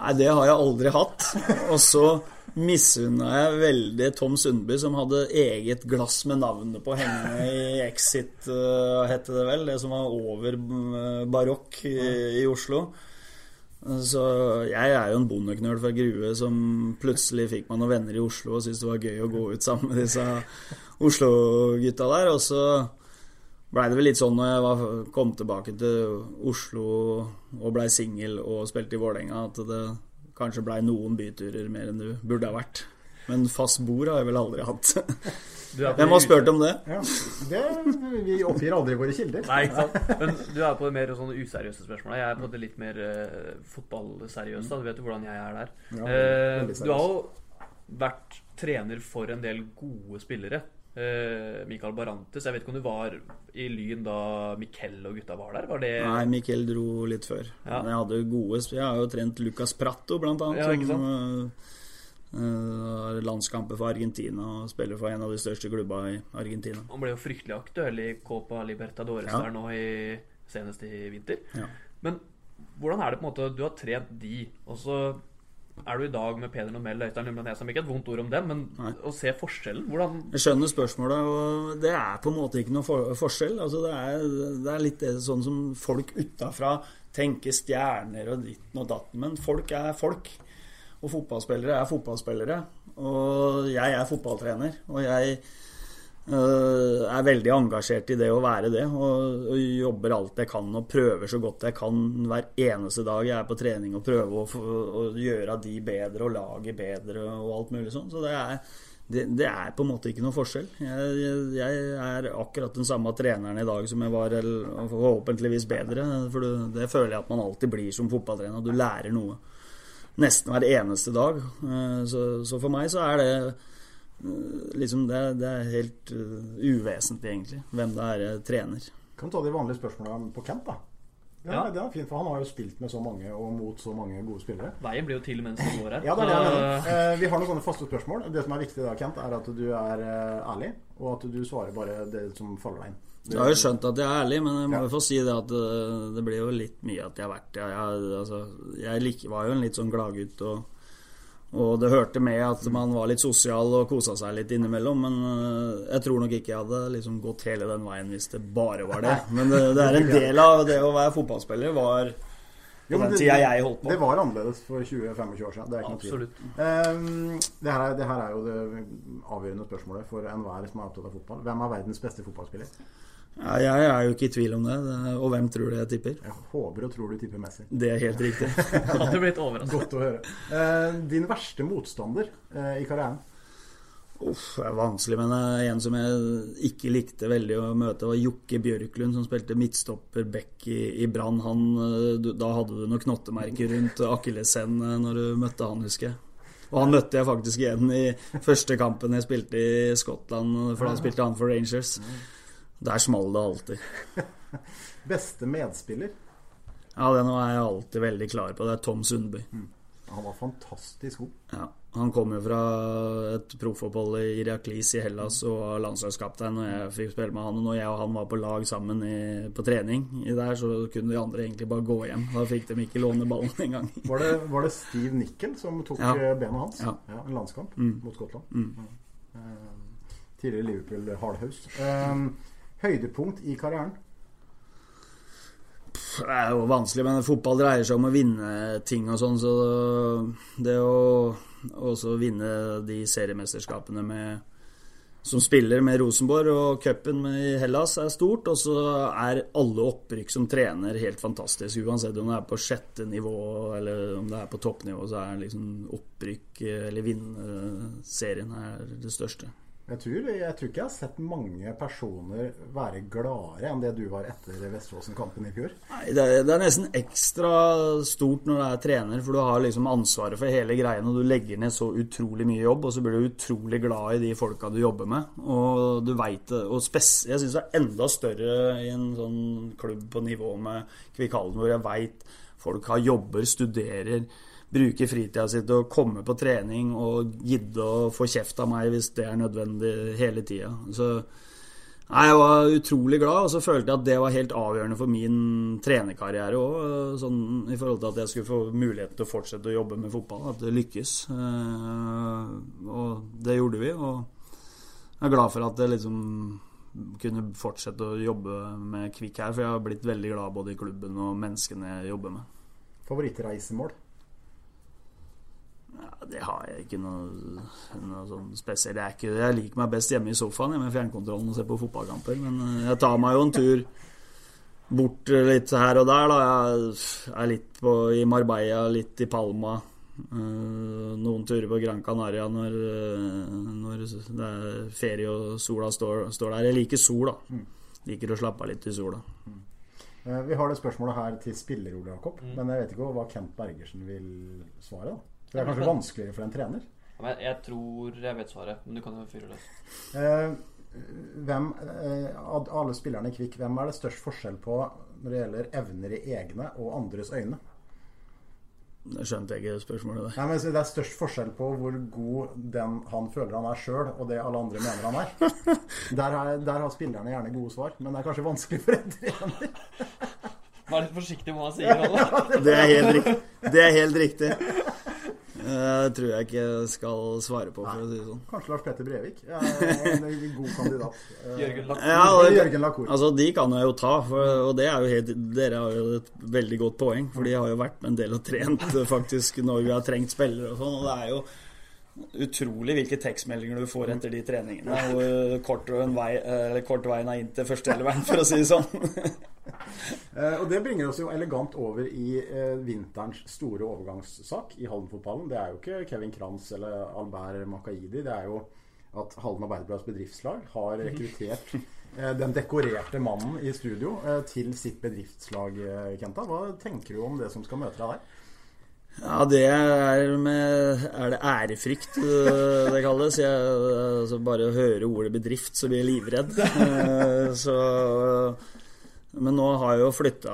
S3: Nei, det har jeg aldri hatt. Og så misunna jeg veldig Tom Sundby, som hadde eget glass med navnet på henne i Exit, uh, het det vel. Det som var over uh, barokk i, i, Oslo. Så jeg er jo en bondeknøl fra Grue som plutselig fikk meg noen venner i Oslo og syntes det var gøy å gå ut sammen med disse Oslo-gutta der. Og så blei det vel litt sånn når jeg var, kom tilbake til Oslo og blei singel og spilte i Vålerenga, at det kanskje blei noen byturer mer enn det burde ha vært. Men fast bord har jeg vel aldri hatt. Hvem har spurt om det?
S2: Ja, det? Vi oppgir aldri våre kilder.
S1: Nei, ikke sant. Men du er på det mer sånne useriøse spørsmålet. Jeg er på det litt mer uh, fotballseriøse. Du vet jo hvordan jeg er der. Ja, uh, du har jo vært trener for en del gode spillere. Uh, Mikael Barantes. Jeg vet ikke om du var i Lyn da Mikkel og gutta var der? Var det...
S3: Nei, Mikkel dro litt før. Ja. Men jeg hadde gode Jeg har jo trent Lucas Prato, blant annet.
S1: Ja, ikke sant?
S3: Som, uh, landskamper for Argentina og spiller for en av de største klubba i Argentina.
S1: Han ble jo fryktelig aktuell i Copa Libertadores ja. der nå i, senest i vinter.
S3: Ja.
S1: Men hvordan er det på en måte Du har trent de, og så er du i dag med Peder Nomell og Øystein Lumland Ikke et vondt ord om dem, men Nei. å se forskjellen hvordan
S3: Jeg skjønner spørsmålet, og det er på en måte ikke noe for forskjell. Altså det, er, det er litt det, sånn som folk utafra tenker stjerner og ditten og datten, men folk er folk. Og fotballspillere er fotballspillere. Og jeg er fotballtrener, og jeg Uh, er veldig engasjert i det å være det. Og, og, jobber alt jeg kan og prøver så godt jeg kan hver eneste dag jeg er på trening og prøver å, å gjøre de bedre og laget bedre og alt mulig sånn. Så det er, det, det er, på en måte ikke noe forskjell. Jeg, jeg, er akkurat den samme treneren i dag som jeg var, eller forhåpentligvis bedre. For det, det føler jeg at man alltid blir som fotballtrener. Du lærer noe nesten hver eneste dag. Uh, så, så for meg så er det Eh, liksom det, det, er helt uh, uvesentlig, egentlig, hvem det er jeg trener.
S2: Kan du ta de vanlige spørsmålene på Kent, da? Ja, ja. Det er fint, for Han har jo spilt med så mange og mot så mange gode spillere.
S1: Veien blir jo til mens du går her.
S2: Ja, det er det eh, vi har noen sånne faste spørsmål. Det som er viktig da, Kent, er at du er eh, ærlig, og at du svarer bare det som faller deg inn.
S3: Jeg har jo skjønt at jeg er ærlig, men jeg må jo få si det at det, det blir jo litt mye at jeg har vært Jeg, jeg, altså, jeg lik, var jo en litt sånn gladgutt og og det hørte med at man var litt sosial og kosa seg litt innimellom. Men eh, jeg tror nok ikke jeg hadde liksom gått hele den veien hvis det bare var det. Men det, det er en del av det å være fotballspiller var holdt på.
S2: Det var annerledes for 20-25 år siden. Det er ikke noe tvil. Um, det, her er, det her er jo det avgjørende spørsmålet for enhver som er opptatt av fotball. Hvem er verdens beste fotballspiller?
S3: Ja, jeg er jo ikke i tvil om det. Og hvem tror du jeg tipper?
S2: Jeg håper og tror du tipper Messi.
S3: Det er helt riktig.
S1: Hadde blitt overrasket.
S2: Godt å høre. Eh, din verste motstander eh, i karrieren?
S3: Uff, det er vanskelig, men en som jeg ikke likte veldig å møte, var Jokke Bjørklund, som spilte midtstopper back i, i Brann. Eh, da hadde du noen knottemerker rundt akilleshælen når du møtte han, husker jeg. Og han møtte jeg faktisk igjen i første kampen jeg spilte i Skottland, for da spilte han for Rangers. Der smalt det alltid.
S2: Beste medspiller?
S3: Ja, den er jeg alltid veldig klar på. Det er Tom Sundby. Mm.
S2: Han var fantastisk god.
S3: Ja, Han kom jo fra et proffopphold i Iraklis i Hellas og var landslagskaptein når jeg fikk spille med han. Og når jeg og han var på lag sammen i, på trening i der, så kunne de andre egentlig bare gå hjem. Da fikk de ikke låne ballen engang.
S2: Var, det, var det Steve Nickel som tok ja. bena benet hans?
S3: Ja.
S2: ja en landskamp
S3: mm.
S2: mot Skottland.
S3: Mm.
S2: Uh, tidligere Liverpool-hardhaus. Um, Høydepunkt i karrieren?
S3: Det er jo vanskelig, men fotball dreier seg om å vinne ting og sånn, så det å også vinne de seriemesterskapene med som spiller med Rosenborg og cupen i Hellas er stort. Og så er alle opprykk som trener helt fantastisk. Uansett om det er på sjette nivå eller om det er på toppnivå, så er liksom opprykk eller vinne serien er det største.
S2: Jeg tror, jeg tror ikke jeg har sett mange personer være gladere enn det du var etter Vesteråsen-kampen i fjor.
S3: Nei, det er, det er, nesten ekstra stort når du er trener, for du har liksom ansvaret for hele greien, og du legger ned så utrolig mye jobb, og så blir du utrolig glad i de folka du jobber med. Og du veit det. Og jeg syns det er enda større i en sånn klubb på nivå med Kvikkhallen, hvor jeg veit folk har jobber, studerer bruke fritida si til å komme på trening og gidde å få kjeft av meg hvis det er nødvendig hele tida. Så jeg var utrolig glad, og så følte jeg at det var helt avgjørende for min trenerkarriere òg. Sånn, I forhold til at jeg skulle få mulighet til å fortsette å jobbe med fotball. At det lykkes. Eh, og det gjorde vi. Og jeg er glad for at jeg liksom kunne fortsette å jobbe med Kvikk her, for jeg har blitt veldig glad både i klubben og menneskene jeg jobber med.
S2: Favorittreisemål?
S3: Det har jeg ikke noe, noe sånn spesielt. Jeg, ikke, jeg, liker meg best hjemme i sofaen med fjernkontrollen og ser på fotballkamper. Men eh, jeg tar meg jo en tur bort litt her og der. Da. Jeg er litt på, i Marbella, litt i Palma. Uh, noen turer på Gran Canaria når, uh, når, det er ferie og sola står, står, der. Jeg liker sol, da. Mm. Liker å slappe av litt i sola. Mm.
S2: Uh, vi har det spørsmålet her til spiller, Ole Jakob. Mm. Men jeg vet ikke hva Kent Bergersen vil svare. da det er kanskje vanskeligere for en trener?
S1: Jeg tror jeg vet svaret, men du kan jo fyre løs.
S2: Eh, hvem, eh, av alle spillerne i Kvikk, hvem er det størst forskjell på når det gjelder evner i egne og andres øyne?
S3: Det skjønte jeg ikke spørsmålet.
S2: Nei, men Det er størst forskjell på hvor god den han føler han er sjøl, og det alle andre mener han er. Der, er. der, har spillerne gjerne gode svar, men det er kanskje vanskelig for en trener.
S1: Vær litt forsiktig med hva han sier.
S3: Det er helt riktig. Det er helt riktig. Eh, det tror jeg ikke skal svare på, for å si det sånn.
S2: Kanskje Lars Petter Brevik. Ja, en god kandidat.
S1: Jørgen Lacour.
S3: Ja, Jørgen Lacour. Altså, de kan jeg jo ta, for, og det er jo helt, dere har jo et veldig godt poeng. For de har jo vært med en del og trent faktisk når vi har trengt spillere og sånn. Og det er jo utrolig hvilke tekstmeldinger du får etter de treningene. Og kort, vei, kort veien er inn til førsteeleveren, for å si det sånn.
S2: Eh, og Det bringer oss jo elegant over i eh, vinterens store overgangssak i Halden-fotballen. Det er jo ikke Kevin Kranz eller Albert Makaidi. Det er jo at Halden Arbeiderblads bedriftslag har rekruttert eh, den dekorerte mannen i studio til sitt bedriftslag, Kenta. Hva tenker du om det som skal møte deg der?
S3: Ja, det er med Er det ærefrykt det kalles? Jeg, altså bare å høre ordet bedrift, så blir jeg livredd. Så men nå har jeg jo flytta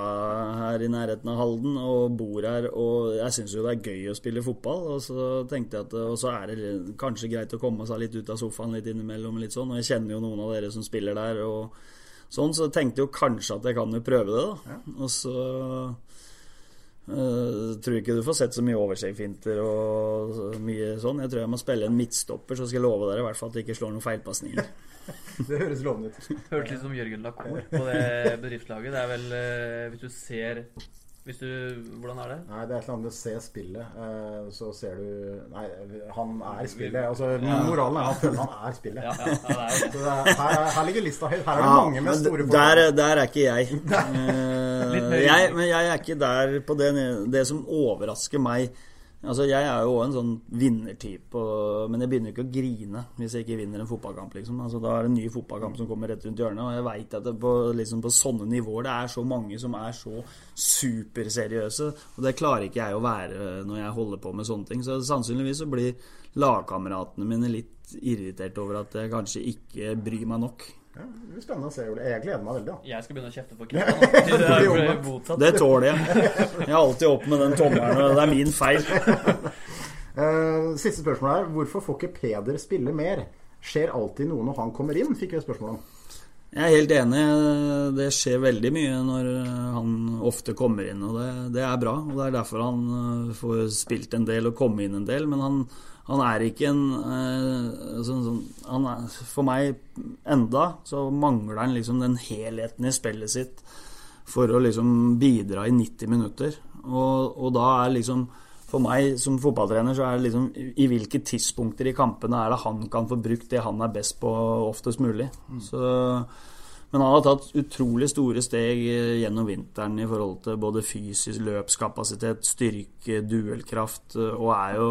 S3: her i nærheten av Halden og bor her, og jeg syns jo det er gøy å spille fotball. Og så tenkte jeg at Og så er det kanskje greit å komme seg litt ut av sofaen litt innimellom, litt sånn. Og jeg kjenner jo noen av dere som spiller der, og sånn, så tenkte jeg jo kanskje at jeg kan jo prøve det, da. Og så Uh, tror ikke du får sett så mye overstegsfinter og mye sånn. Jeg tror jeg må spille en midtstopper, så skal jeg love dere i hvert fall at det ikke slår noen feilpasninger.
S2: det høres lovende ut.
S1: Hørtes litt som Jørgen Lacour på det bedriftslaget. Det er vel, uh, hvis du ser hvis du, Hvordan er det?
S2: Nei, Det er et eller annet med å se spillet. Uh, så ser du Nei, han er spillet. Altså, ja. Moralen er at han føler han er spillet. Ja, ja, det er. Så det er, her, her, ligger lista høyt. Her er det mange med store
S3: der, der, er ikke jeg. uh, jeg. Men jeg er ikke der på det, det som overrasker meg Altså, Jeg er jo en sånn vinnertype, men jeg begynner ikke å grine hvis jeg ikke vinner en fotballkamp. liksom. Altså, Da er det en ny fotballkamp som kommer rett rundt hjørnet. Og jeg veit at på, liksom, på, sånne nivåer det er så mange som er så superseriøse. Og det klarer ikke jeg å være når jeg holder på med sånne ting. Så sannsynligvis så blir lagkameratene mine litt irritert over at jeg kanskje ikke bryr meg nok.
S2: Ja, det blir spennende å se. Ole. Jeg gleder meg veldig. Da.
S1: Jeg skal begynne å kjefte på Kristian.
S3: det tåler jeg. Jeg er alltid opp med den tommelen, det er min feil.
S2: Uh, siste spørsmål her. Hvorfor får ikke Peder spille mer? Skjer alltid noe når han kommer inn? Fikk vi et spørsmål om.
S3: Jeg er helt enig. Det skjer veldig mye når han ofte kommer inn, og det, det er bra. og Det er derfor han eh, får spilt en del og komme inn en del. Men han, han er ikke en eh, sånn, sånn er, For meg enda så mangler han liksom den helheten i spillet sitt for å liksom bidra i 90 minutter. Og, og, da er liksom For meg som fotballtrener så er det liksom i hvilke tidspunkter i kampene er det han kan få brukt det han er best på oftest mulig. Mm. Så men han har tatt utrolig store steg gjennom vinteren i forhold til både fysisk løpskapasitet, styrke, duellkraft, og er jo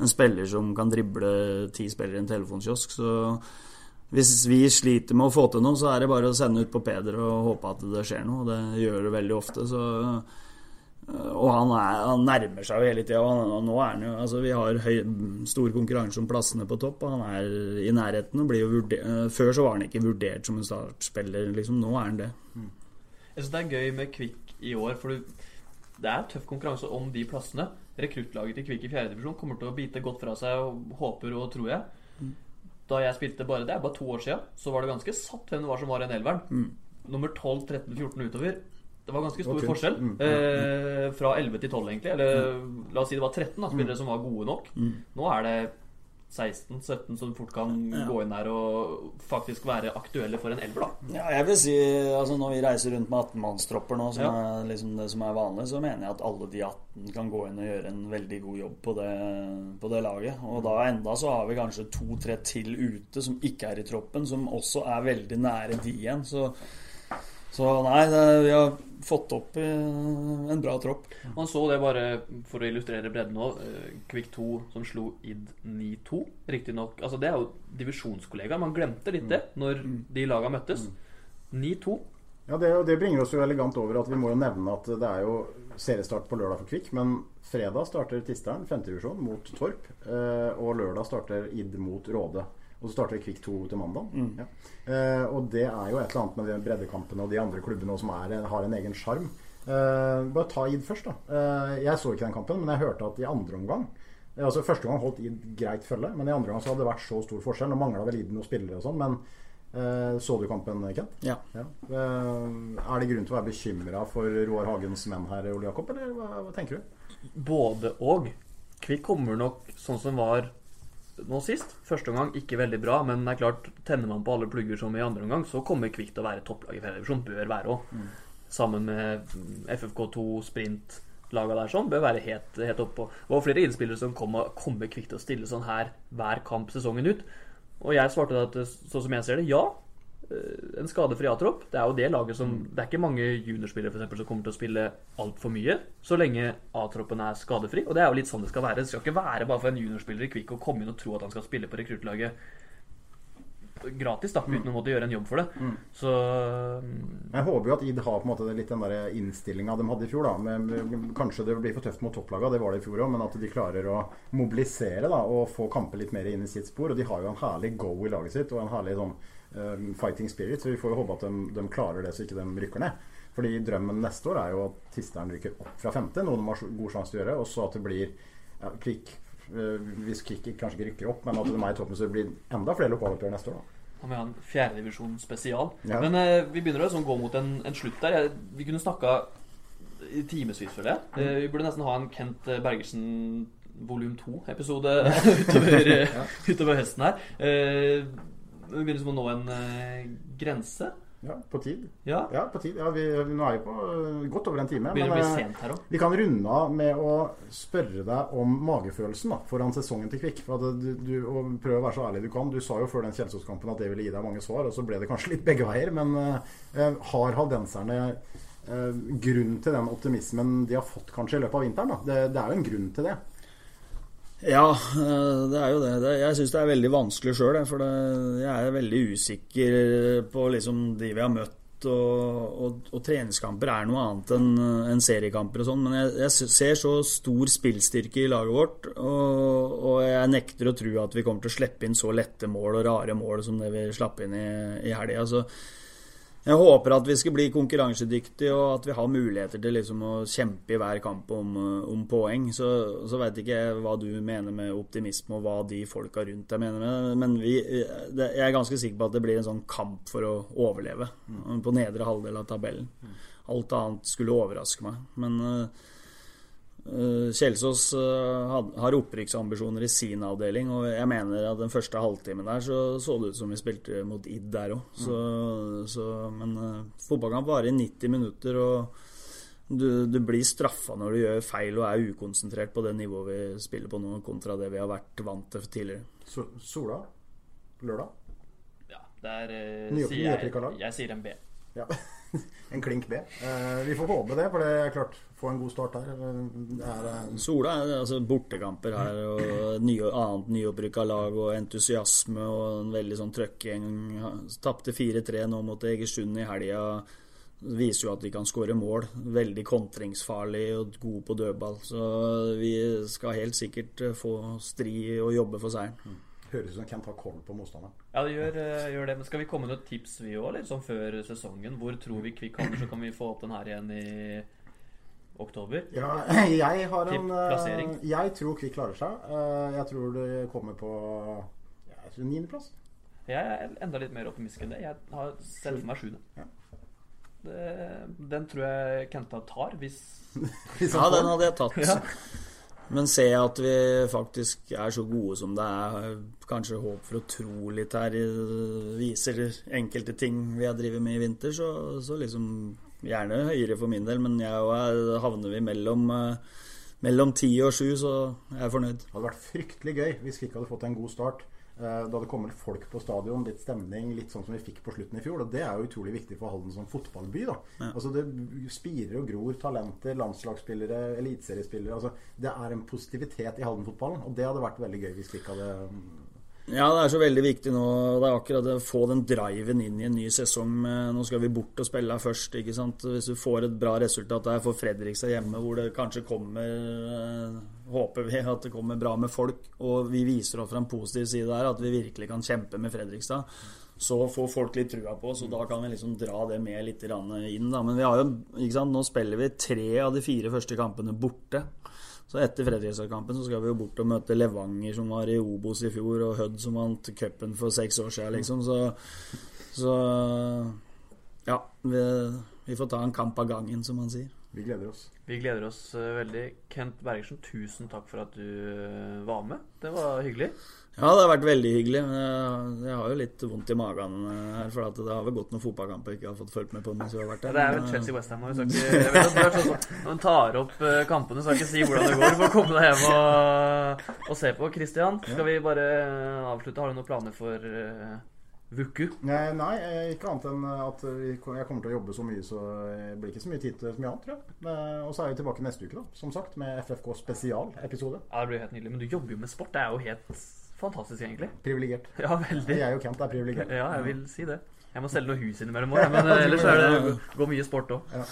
S3: en spiller som kan drible ti spillere i en telefonkiosk. Så hvis vi sliter med å få til noe, så er det bare å sende ut på Peder og håpe at det skjer noe. Det gjør det veldig ofte. Så, og han, er, han, nærmer seg jo hele tida. Nå er han jo altså Vi har høy, stor konkurranse om plassene på topp, og han er i nærheten. Og blir jo vurdert, før så var han ikke vurdert som en startspiller, liksom. Nå er han det.
S1: Jeg synes det er gøy med Kvikk i år, for det er tøff konkurranse om de plassene. Rekruttlaget til Kvikk i fjerdedivisjon kommer til å bite godt fra seg, og håper og tror jeg. Mm. Da jeg spilte bare det, er bare to år siden, så var det ganske satt hvem det var som var i en elveren. Mm. Nummer 12, 13, 14 utover. Det var ganske stor okay. forskjell. Mm. Eh, fra 11 til 12, egentlig. Eller mm. la oss si det var 13 da, spillere mm. som var gode nok. Mm. Nå er det 16-17 som fort kan ja. gå inn her og faktisk være aktuelle for en elver, da.
S3: Ja, jeg vil si altså Når vi reiser rundt med 18-mannstropper nå, som er liksom det som er vanlig, så mener jeg at alle de 18 kan gå inn og gjøre en veldig god jobb på det, på det laget. Og da enda så har vi kanskje to-tre til ute som ikke er i troppen, som også er veldig nære de igjen. Så så nei, det, vi har fått opp eh, en bra tropp.
S1: Man så det bare for å illustrere bredden nå. Kvikk eh, 2 som slo Id 9-2. Riktignok altså Det er jo divisjonskollegaer. Man glemte litt det når mm. de laga møttes. 9-2.
S2: Ja, det, det, bringer oss jo elegant over at vi må jo nevne at det er jo seriestart på lørdag for Kvikk. Men fredag starter Tisteren, femtedivisjon, mot Torp. Eh, og lørdag starter Id mot Råde. Og så starter Kvikk 2 til mandag. Mm. Ja. Eh, og det er jo et eller annet med de breddekampene og de andre klubbene som er, har en egen sjarm. Eh, bare ta Id først, da. Eh, jeg så ikke den kampen, men jeg hørte at i andre omgang eh, Altså Første gang holdt Id greit følge, men i andre gang så hadde det vært så stor forskjell. Nå mangla vel Id noen spillere og sånn, men eh, så du kampen, Kent?
S3: Ja.
S2: ja. Eh, er det grunn til å være bekymra for Roar Hagens menn her, Ole Jakob, eller hva, hva tenker du?
S1: Både og. Kvikk kommer nok sånn som var nå sist. Første omgang ikke veldig bra, men det er klart, tenner man på alle plugger som i andre omgang, så kommer Kvikk til å være topplag i fjerdedivisjon. Bør være òg. Mm. Sammen med FFK2, Sprint, laga der sånn, bør være helt, helt oppå. Det var flere innspillere som kom kommer Kvikk til å stille sånn her hver kamp sesongen ut. Og jeg svarte at sånn som jeg ser det, ja. Eh, en skadefri A-tropp. Det er jo det laget som mm. Det er ikke mange juniorspillere for eksempel, som kommer til å spille altfor mye så lenge A-troppen er skadefri. Og det er jo litt sånn det skal være. Det skal ikke være bare for en juniorspiller i Kvikk å komme inn og tro at han skal spille på rekruttlaget gratis, da, uten mm. å måtte gjøre en jobb for det. Mm. Så.
S2: Jeg håper jo at ID har på en måte litt den der innstillinga de hadde i fjor. da med, Kanskje det blir for tøft mot topplaga, det var det i fjor òg, men at de klarer å mobilisere da og få kamper litt mer inn i sitt spor. Og de har jo en herlig go i laget sitt, og en herlig sånn fighting spirit. Så vi får jo håpe at de, de, klarer det, så ikke de rykker ned. Fordi drømmen neste år er jo at Tisteren rykker opp fra femte, noe de har god sjanse til å gjøre. Og så at det blir ja, klikk uh, Hvis Klikk kanskje ikke rykker opp, men at de er i toppen, så det blir enda flere lokaloppgjør neste år. da
S1: må vi ha en fjerdedivisjon spesial. Ja. Men uh, vi begynner å sånn, gå mot en, en slutt der. Jeg, vi kunne snakka i timevis, føler jeg. Uh, vi burde nesten ha en Kent Bergersen volum 2-episode utover, ja. utover, høsten her. Uh, vi begynner som å nå en uh, grense.
S2: Ja, på tid.
S1: Ja,
S2: ja på tid. Ja, vi, nå er vi på uh, godt over en time.
S1: Begynner men, å bli eh, sent her også.
S2: Vi kan runde av med å spørre deg om magefølelsen da, foran sesongen til Kvikk. For du, du, og Prøv å være så ærlig du kan. Du sa jo før den Kjelsås-kampen at det ville gi deg mange svar, og så ble det kanskje litt begge veier. Men uh, har haldenserne grunn til den optimismen de har fått kanskje i løpet av vinteren? Det, det er jo en grunn til det.
S3: Ja, eh, det er jo det. Jeg syns det er veldig vanskelig sjøl, for jeg er veldig usikker på liksom de vi har møtt. Og, og, og treningskamper er noe annet enn en seriekamper og sånn. Men jeg, jeg, ser så stor spillstyrke i laget vårt, og, og, jeg nekter å tro at vi kommer til å slippe inn så lette mål og rare mål som det vi slapp inn i, i helga. Jeg håper at vi skal bli konkurransedyktige, og at vi har muligheter til liksom å kjempe i hver kamp om, om poeng. Så, så veit ikke jeg hva du mener med optimisme, og hva de folka rundt deg mener med Men vi, det, jeg er ganske sikker på at det blir en sånn kamp for å overleve mm. på nedre halvdel av tabellen. Alt annet skulle overraske meg. Men Eh, Kjelsås eh, har opprykksambisjoner i sin avdeling, og jeg mener at den første halvtimen der så, så det ut som vi spilte mot Id der òg. Mm. Men uh, fotballkamp varer i 90 minutter, og du, du, blir straffa når du gjør feil og er ukonsentrert på det nivået vi spiller på nå, kontra det vi har vært vant til tidligere.
S2: So, Sola? Lørdag?
S1: Ja, der uh, sier jeg, jeg sier en B.
S2: Ja. en klink B. Eh, vi får håpe det, for det er klart Få en god start her. Er, eh,
S3: Sola er altså bortekamper her, og nye, annet nyopprykka lag og entusiasme og en veldig sånn trøkking. Tapte 4-3 nå mot Egersund i helga. Viser jo at de kan skåre mål. Veldig kontringsfarlig og god på dødball. Så vi skal helt sikkert få stri og jobbe for seieren.
S2: Høres ut som Kent har koll på motstanderen.
S1: Ja, det gjør, eh, gjør det. Men skal vi komme med noen tips, vi òg, sånn før sesongen? Hvor tror vi Kvikk havner, så kan vi få opp den her igjen i oktober?
S2: Ja, jeg har en
S1: plassering.
S2: eh, Jeg tror Kvikk klarer seg. Eh, Jeg tror det kommer på ja, jeg niendeplass.
S1: Jeg er enda litt mer optimistisk enn det. Jeg har sett for meg sjuende.
S2: Ja.
S1: Den tror jeg Kenta tar, hvis
S2: Hvis
S3: Ja, den hadde jeg tatt.
S1: Ja.
S3: Men ser jeg at vi faktisk er så gode som det er, kanskje håp for å tro litt her, viser enkelte ting vi har drevet med i vinter, så, så liksom gjerne høyere for min del. Men jeg og jeg havner vi mellom eh, mellom ti og sju, så jeg er fornøyd.
S2: Det hadde vært fryktelig gøy hvis vi ikke hadde fått en god start. Eh, Det kommer folk på stadion, litt stemning, litt sånn som vi fikk på slutten i fjor. Og det er jo utrolig viktig for Halden som fotballby. da Altså Det spirer og gror talenter, landslagsspillere, eliteseriespillere. Altså, det er en positivitet i Halden-fotballen, og det hadde vært veldig gøy hvis vi ikke hadde
S3: Ja, det er så veldig viktig nå. Det er akkurat det å få den driven inn i en ny sesong. Med, nå skal vi bort og spille først. ikke sant? Hvis du får et bra resultat der for Fredrikstad hjemme, hvor det kanskje kommer eh, Håper vi at det kommer bra med folk, og vi viser oss fra en positiv side der at vi virkelig kan kjempe med Fredrikstad. Så får folk litt trua på oss, og da kan vi liksom dra det med litt inn. Da. Men vi har jo, ikke sant? nå spiller vi tre av de fire første kampene borte. Så etter Fredrikstad-kampen så skal vi jo bort og møte Levanger, som var i Obos i fjor, og Hødd, som vant cupen for seks år siden, liksom. Så, så ja. Vi, vi får ta en kamp av gangen, som man sier.
S2: Vi gleder oss.
S1: Vi gleder oss eh, veldig. Kent Bergersen, tusen takk for at du eh, var med. Det var hyggelig.
S3: Ja, det har vært veldig hyggelig. men Jeg, har jo litt vondt i magen eh, her, for at det har vel gått noen fotballkamper jeg ikke har fått fulgt med på mens vi har vært
S1: Ja,
S3: der.
S1: det er vel
S3: eh,
S1: Chelsea Westham. Jeg vet at du sånn når man tar opp eh, kampene, skal ikke si hvordan det går. Du får komme deg hjem og, og se på. Christian, skal vi bare avslutte? Har du noen planer for uh, Vuku?
S2: Nei, nei, eh, ikke annet enn at jeg kommer til å jobbe så mye, så det blir ikke så mye tid til så mye annet, tror jeg. Eh, Og så er vi tilbake neste uke, da, som sagt, med FFK spesialepisode.
S1: Ja, det blir helt nydelig. Men du jobber jo med sport. Det er jo helt fantastisk, egentlig.
S2: Privilegert.
S1: Ja, veldig.
S2: Jeg og Kent er privilegert.
S1: Ja, jeg vil si det. Jeg må selge noe hus innimellom òg, men eh, ellers er det går mye sport òg.
S2: Ja.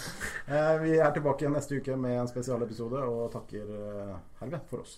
S2: Eh, Vi er tilbake neste uke med en spesialepisode, og takker eh, herved for oss.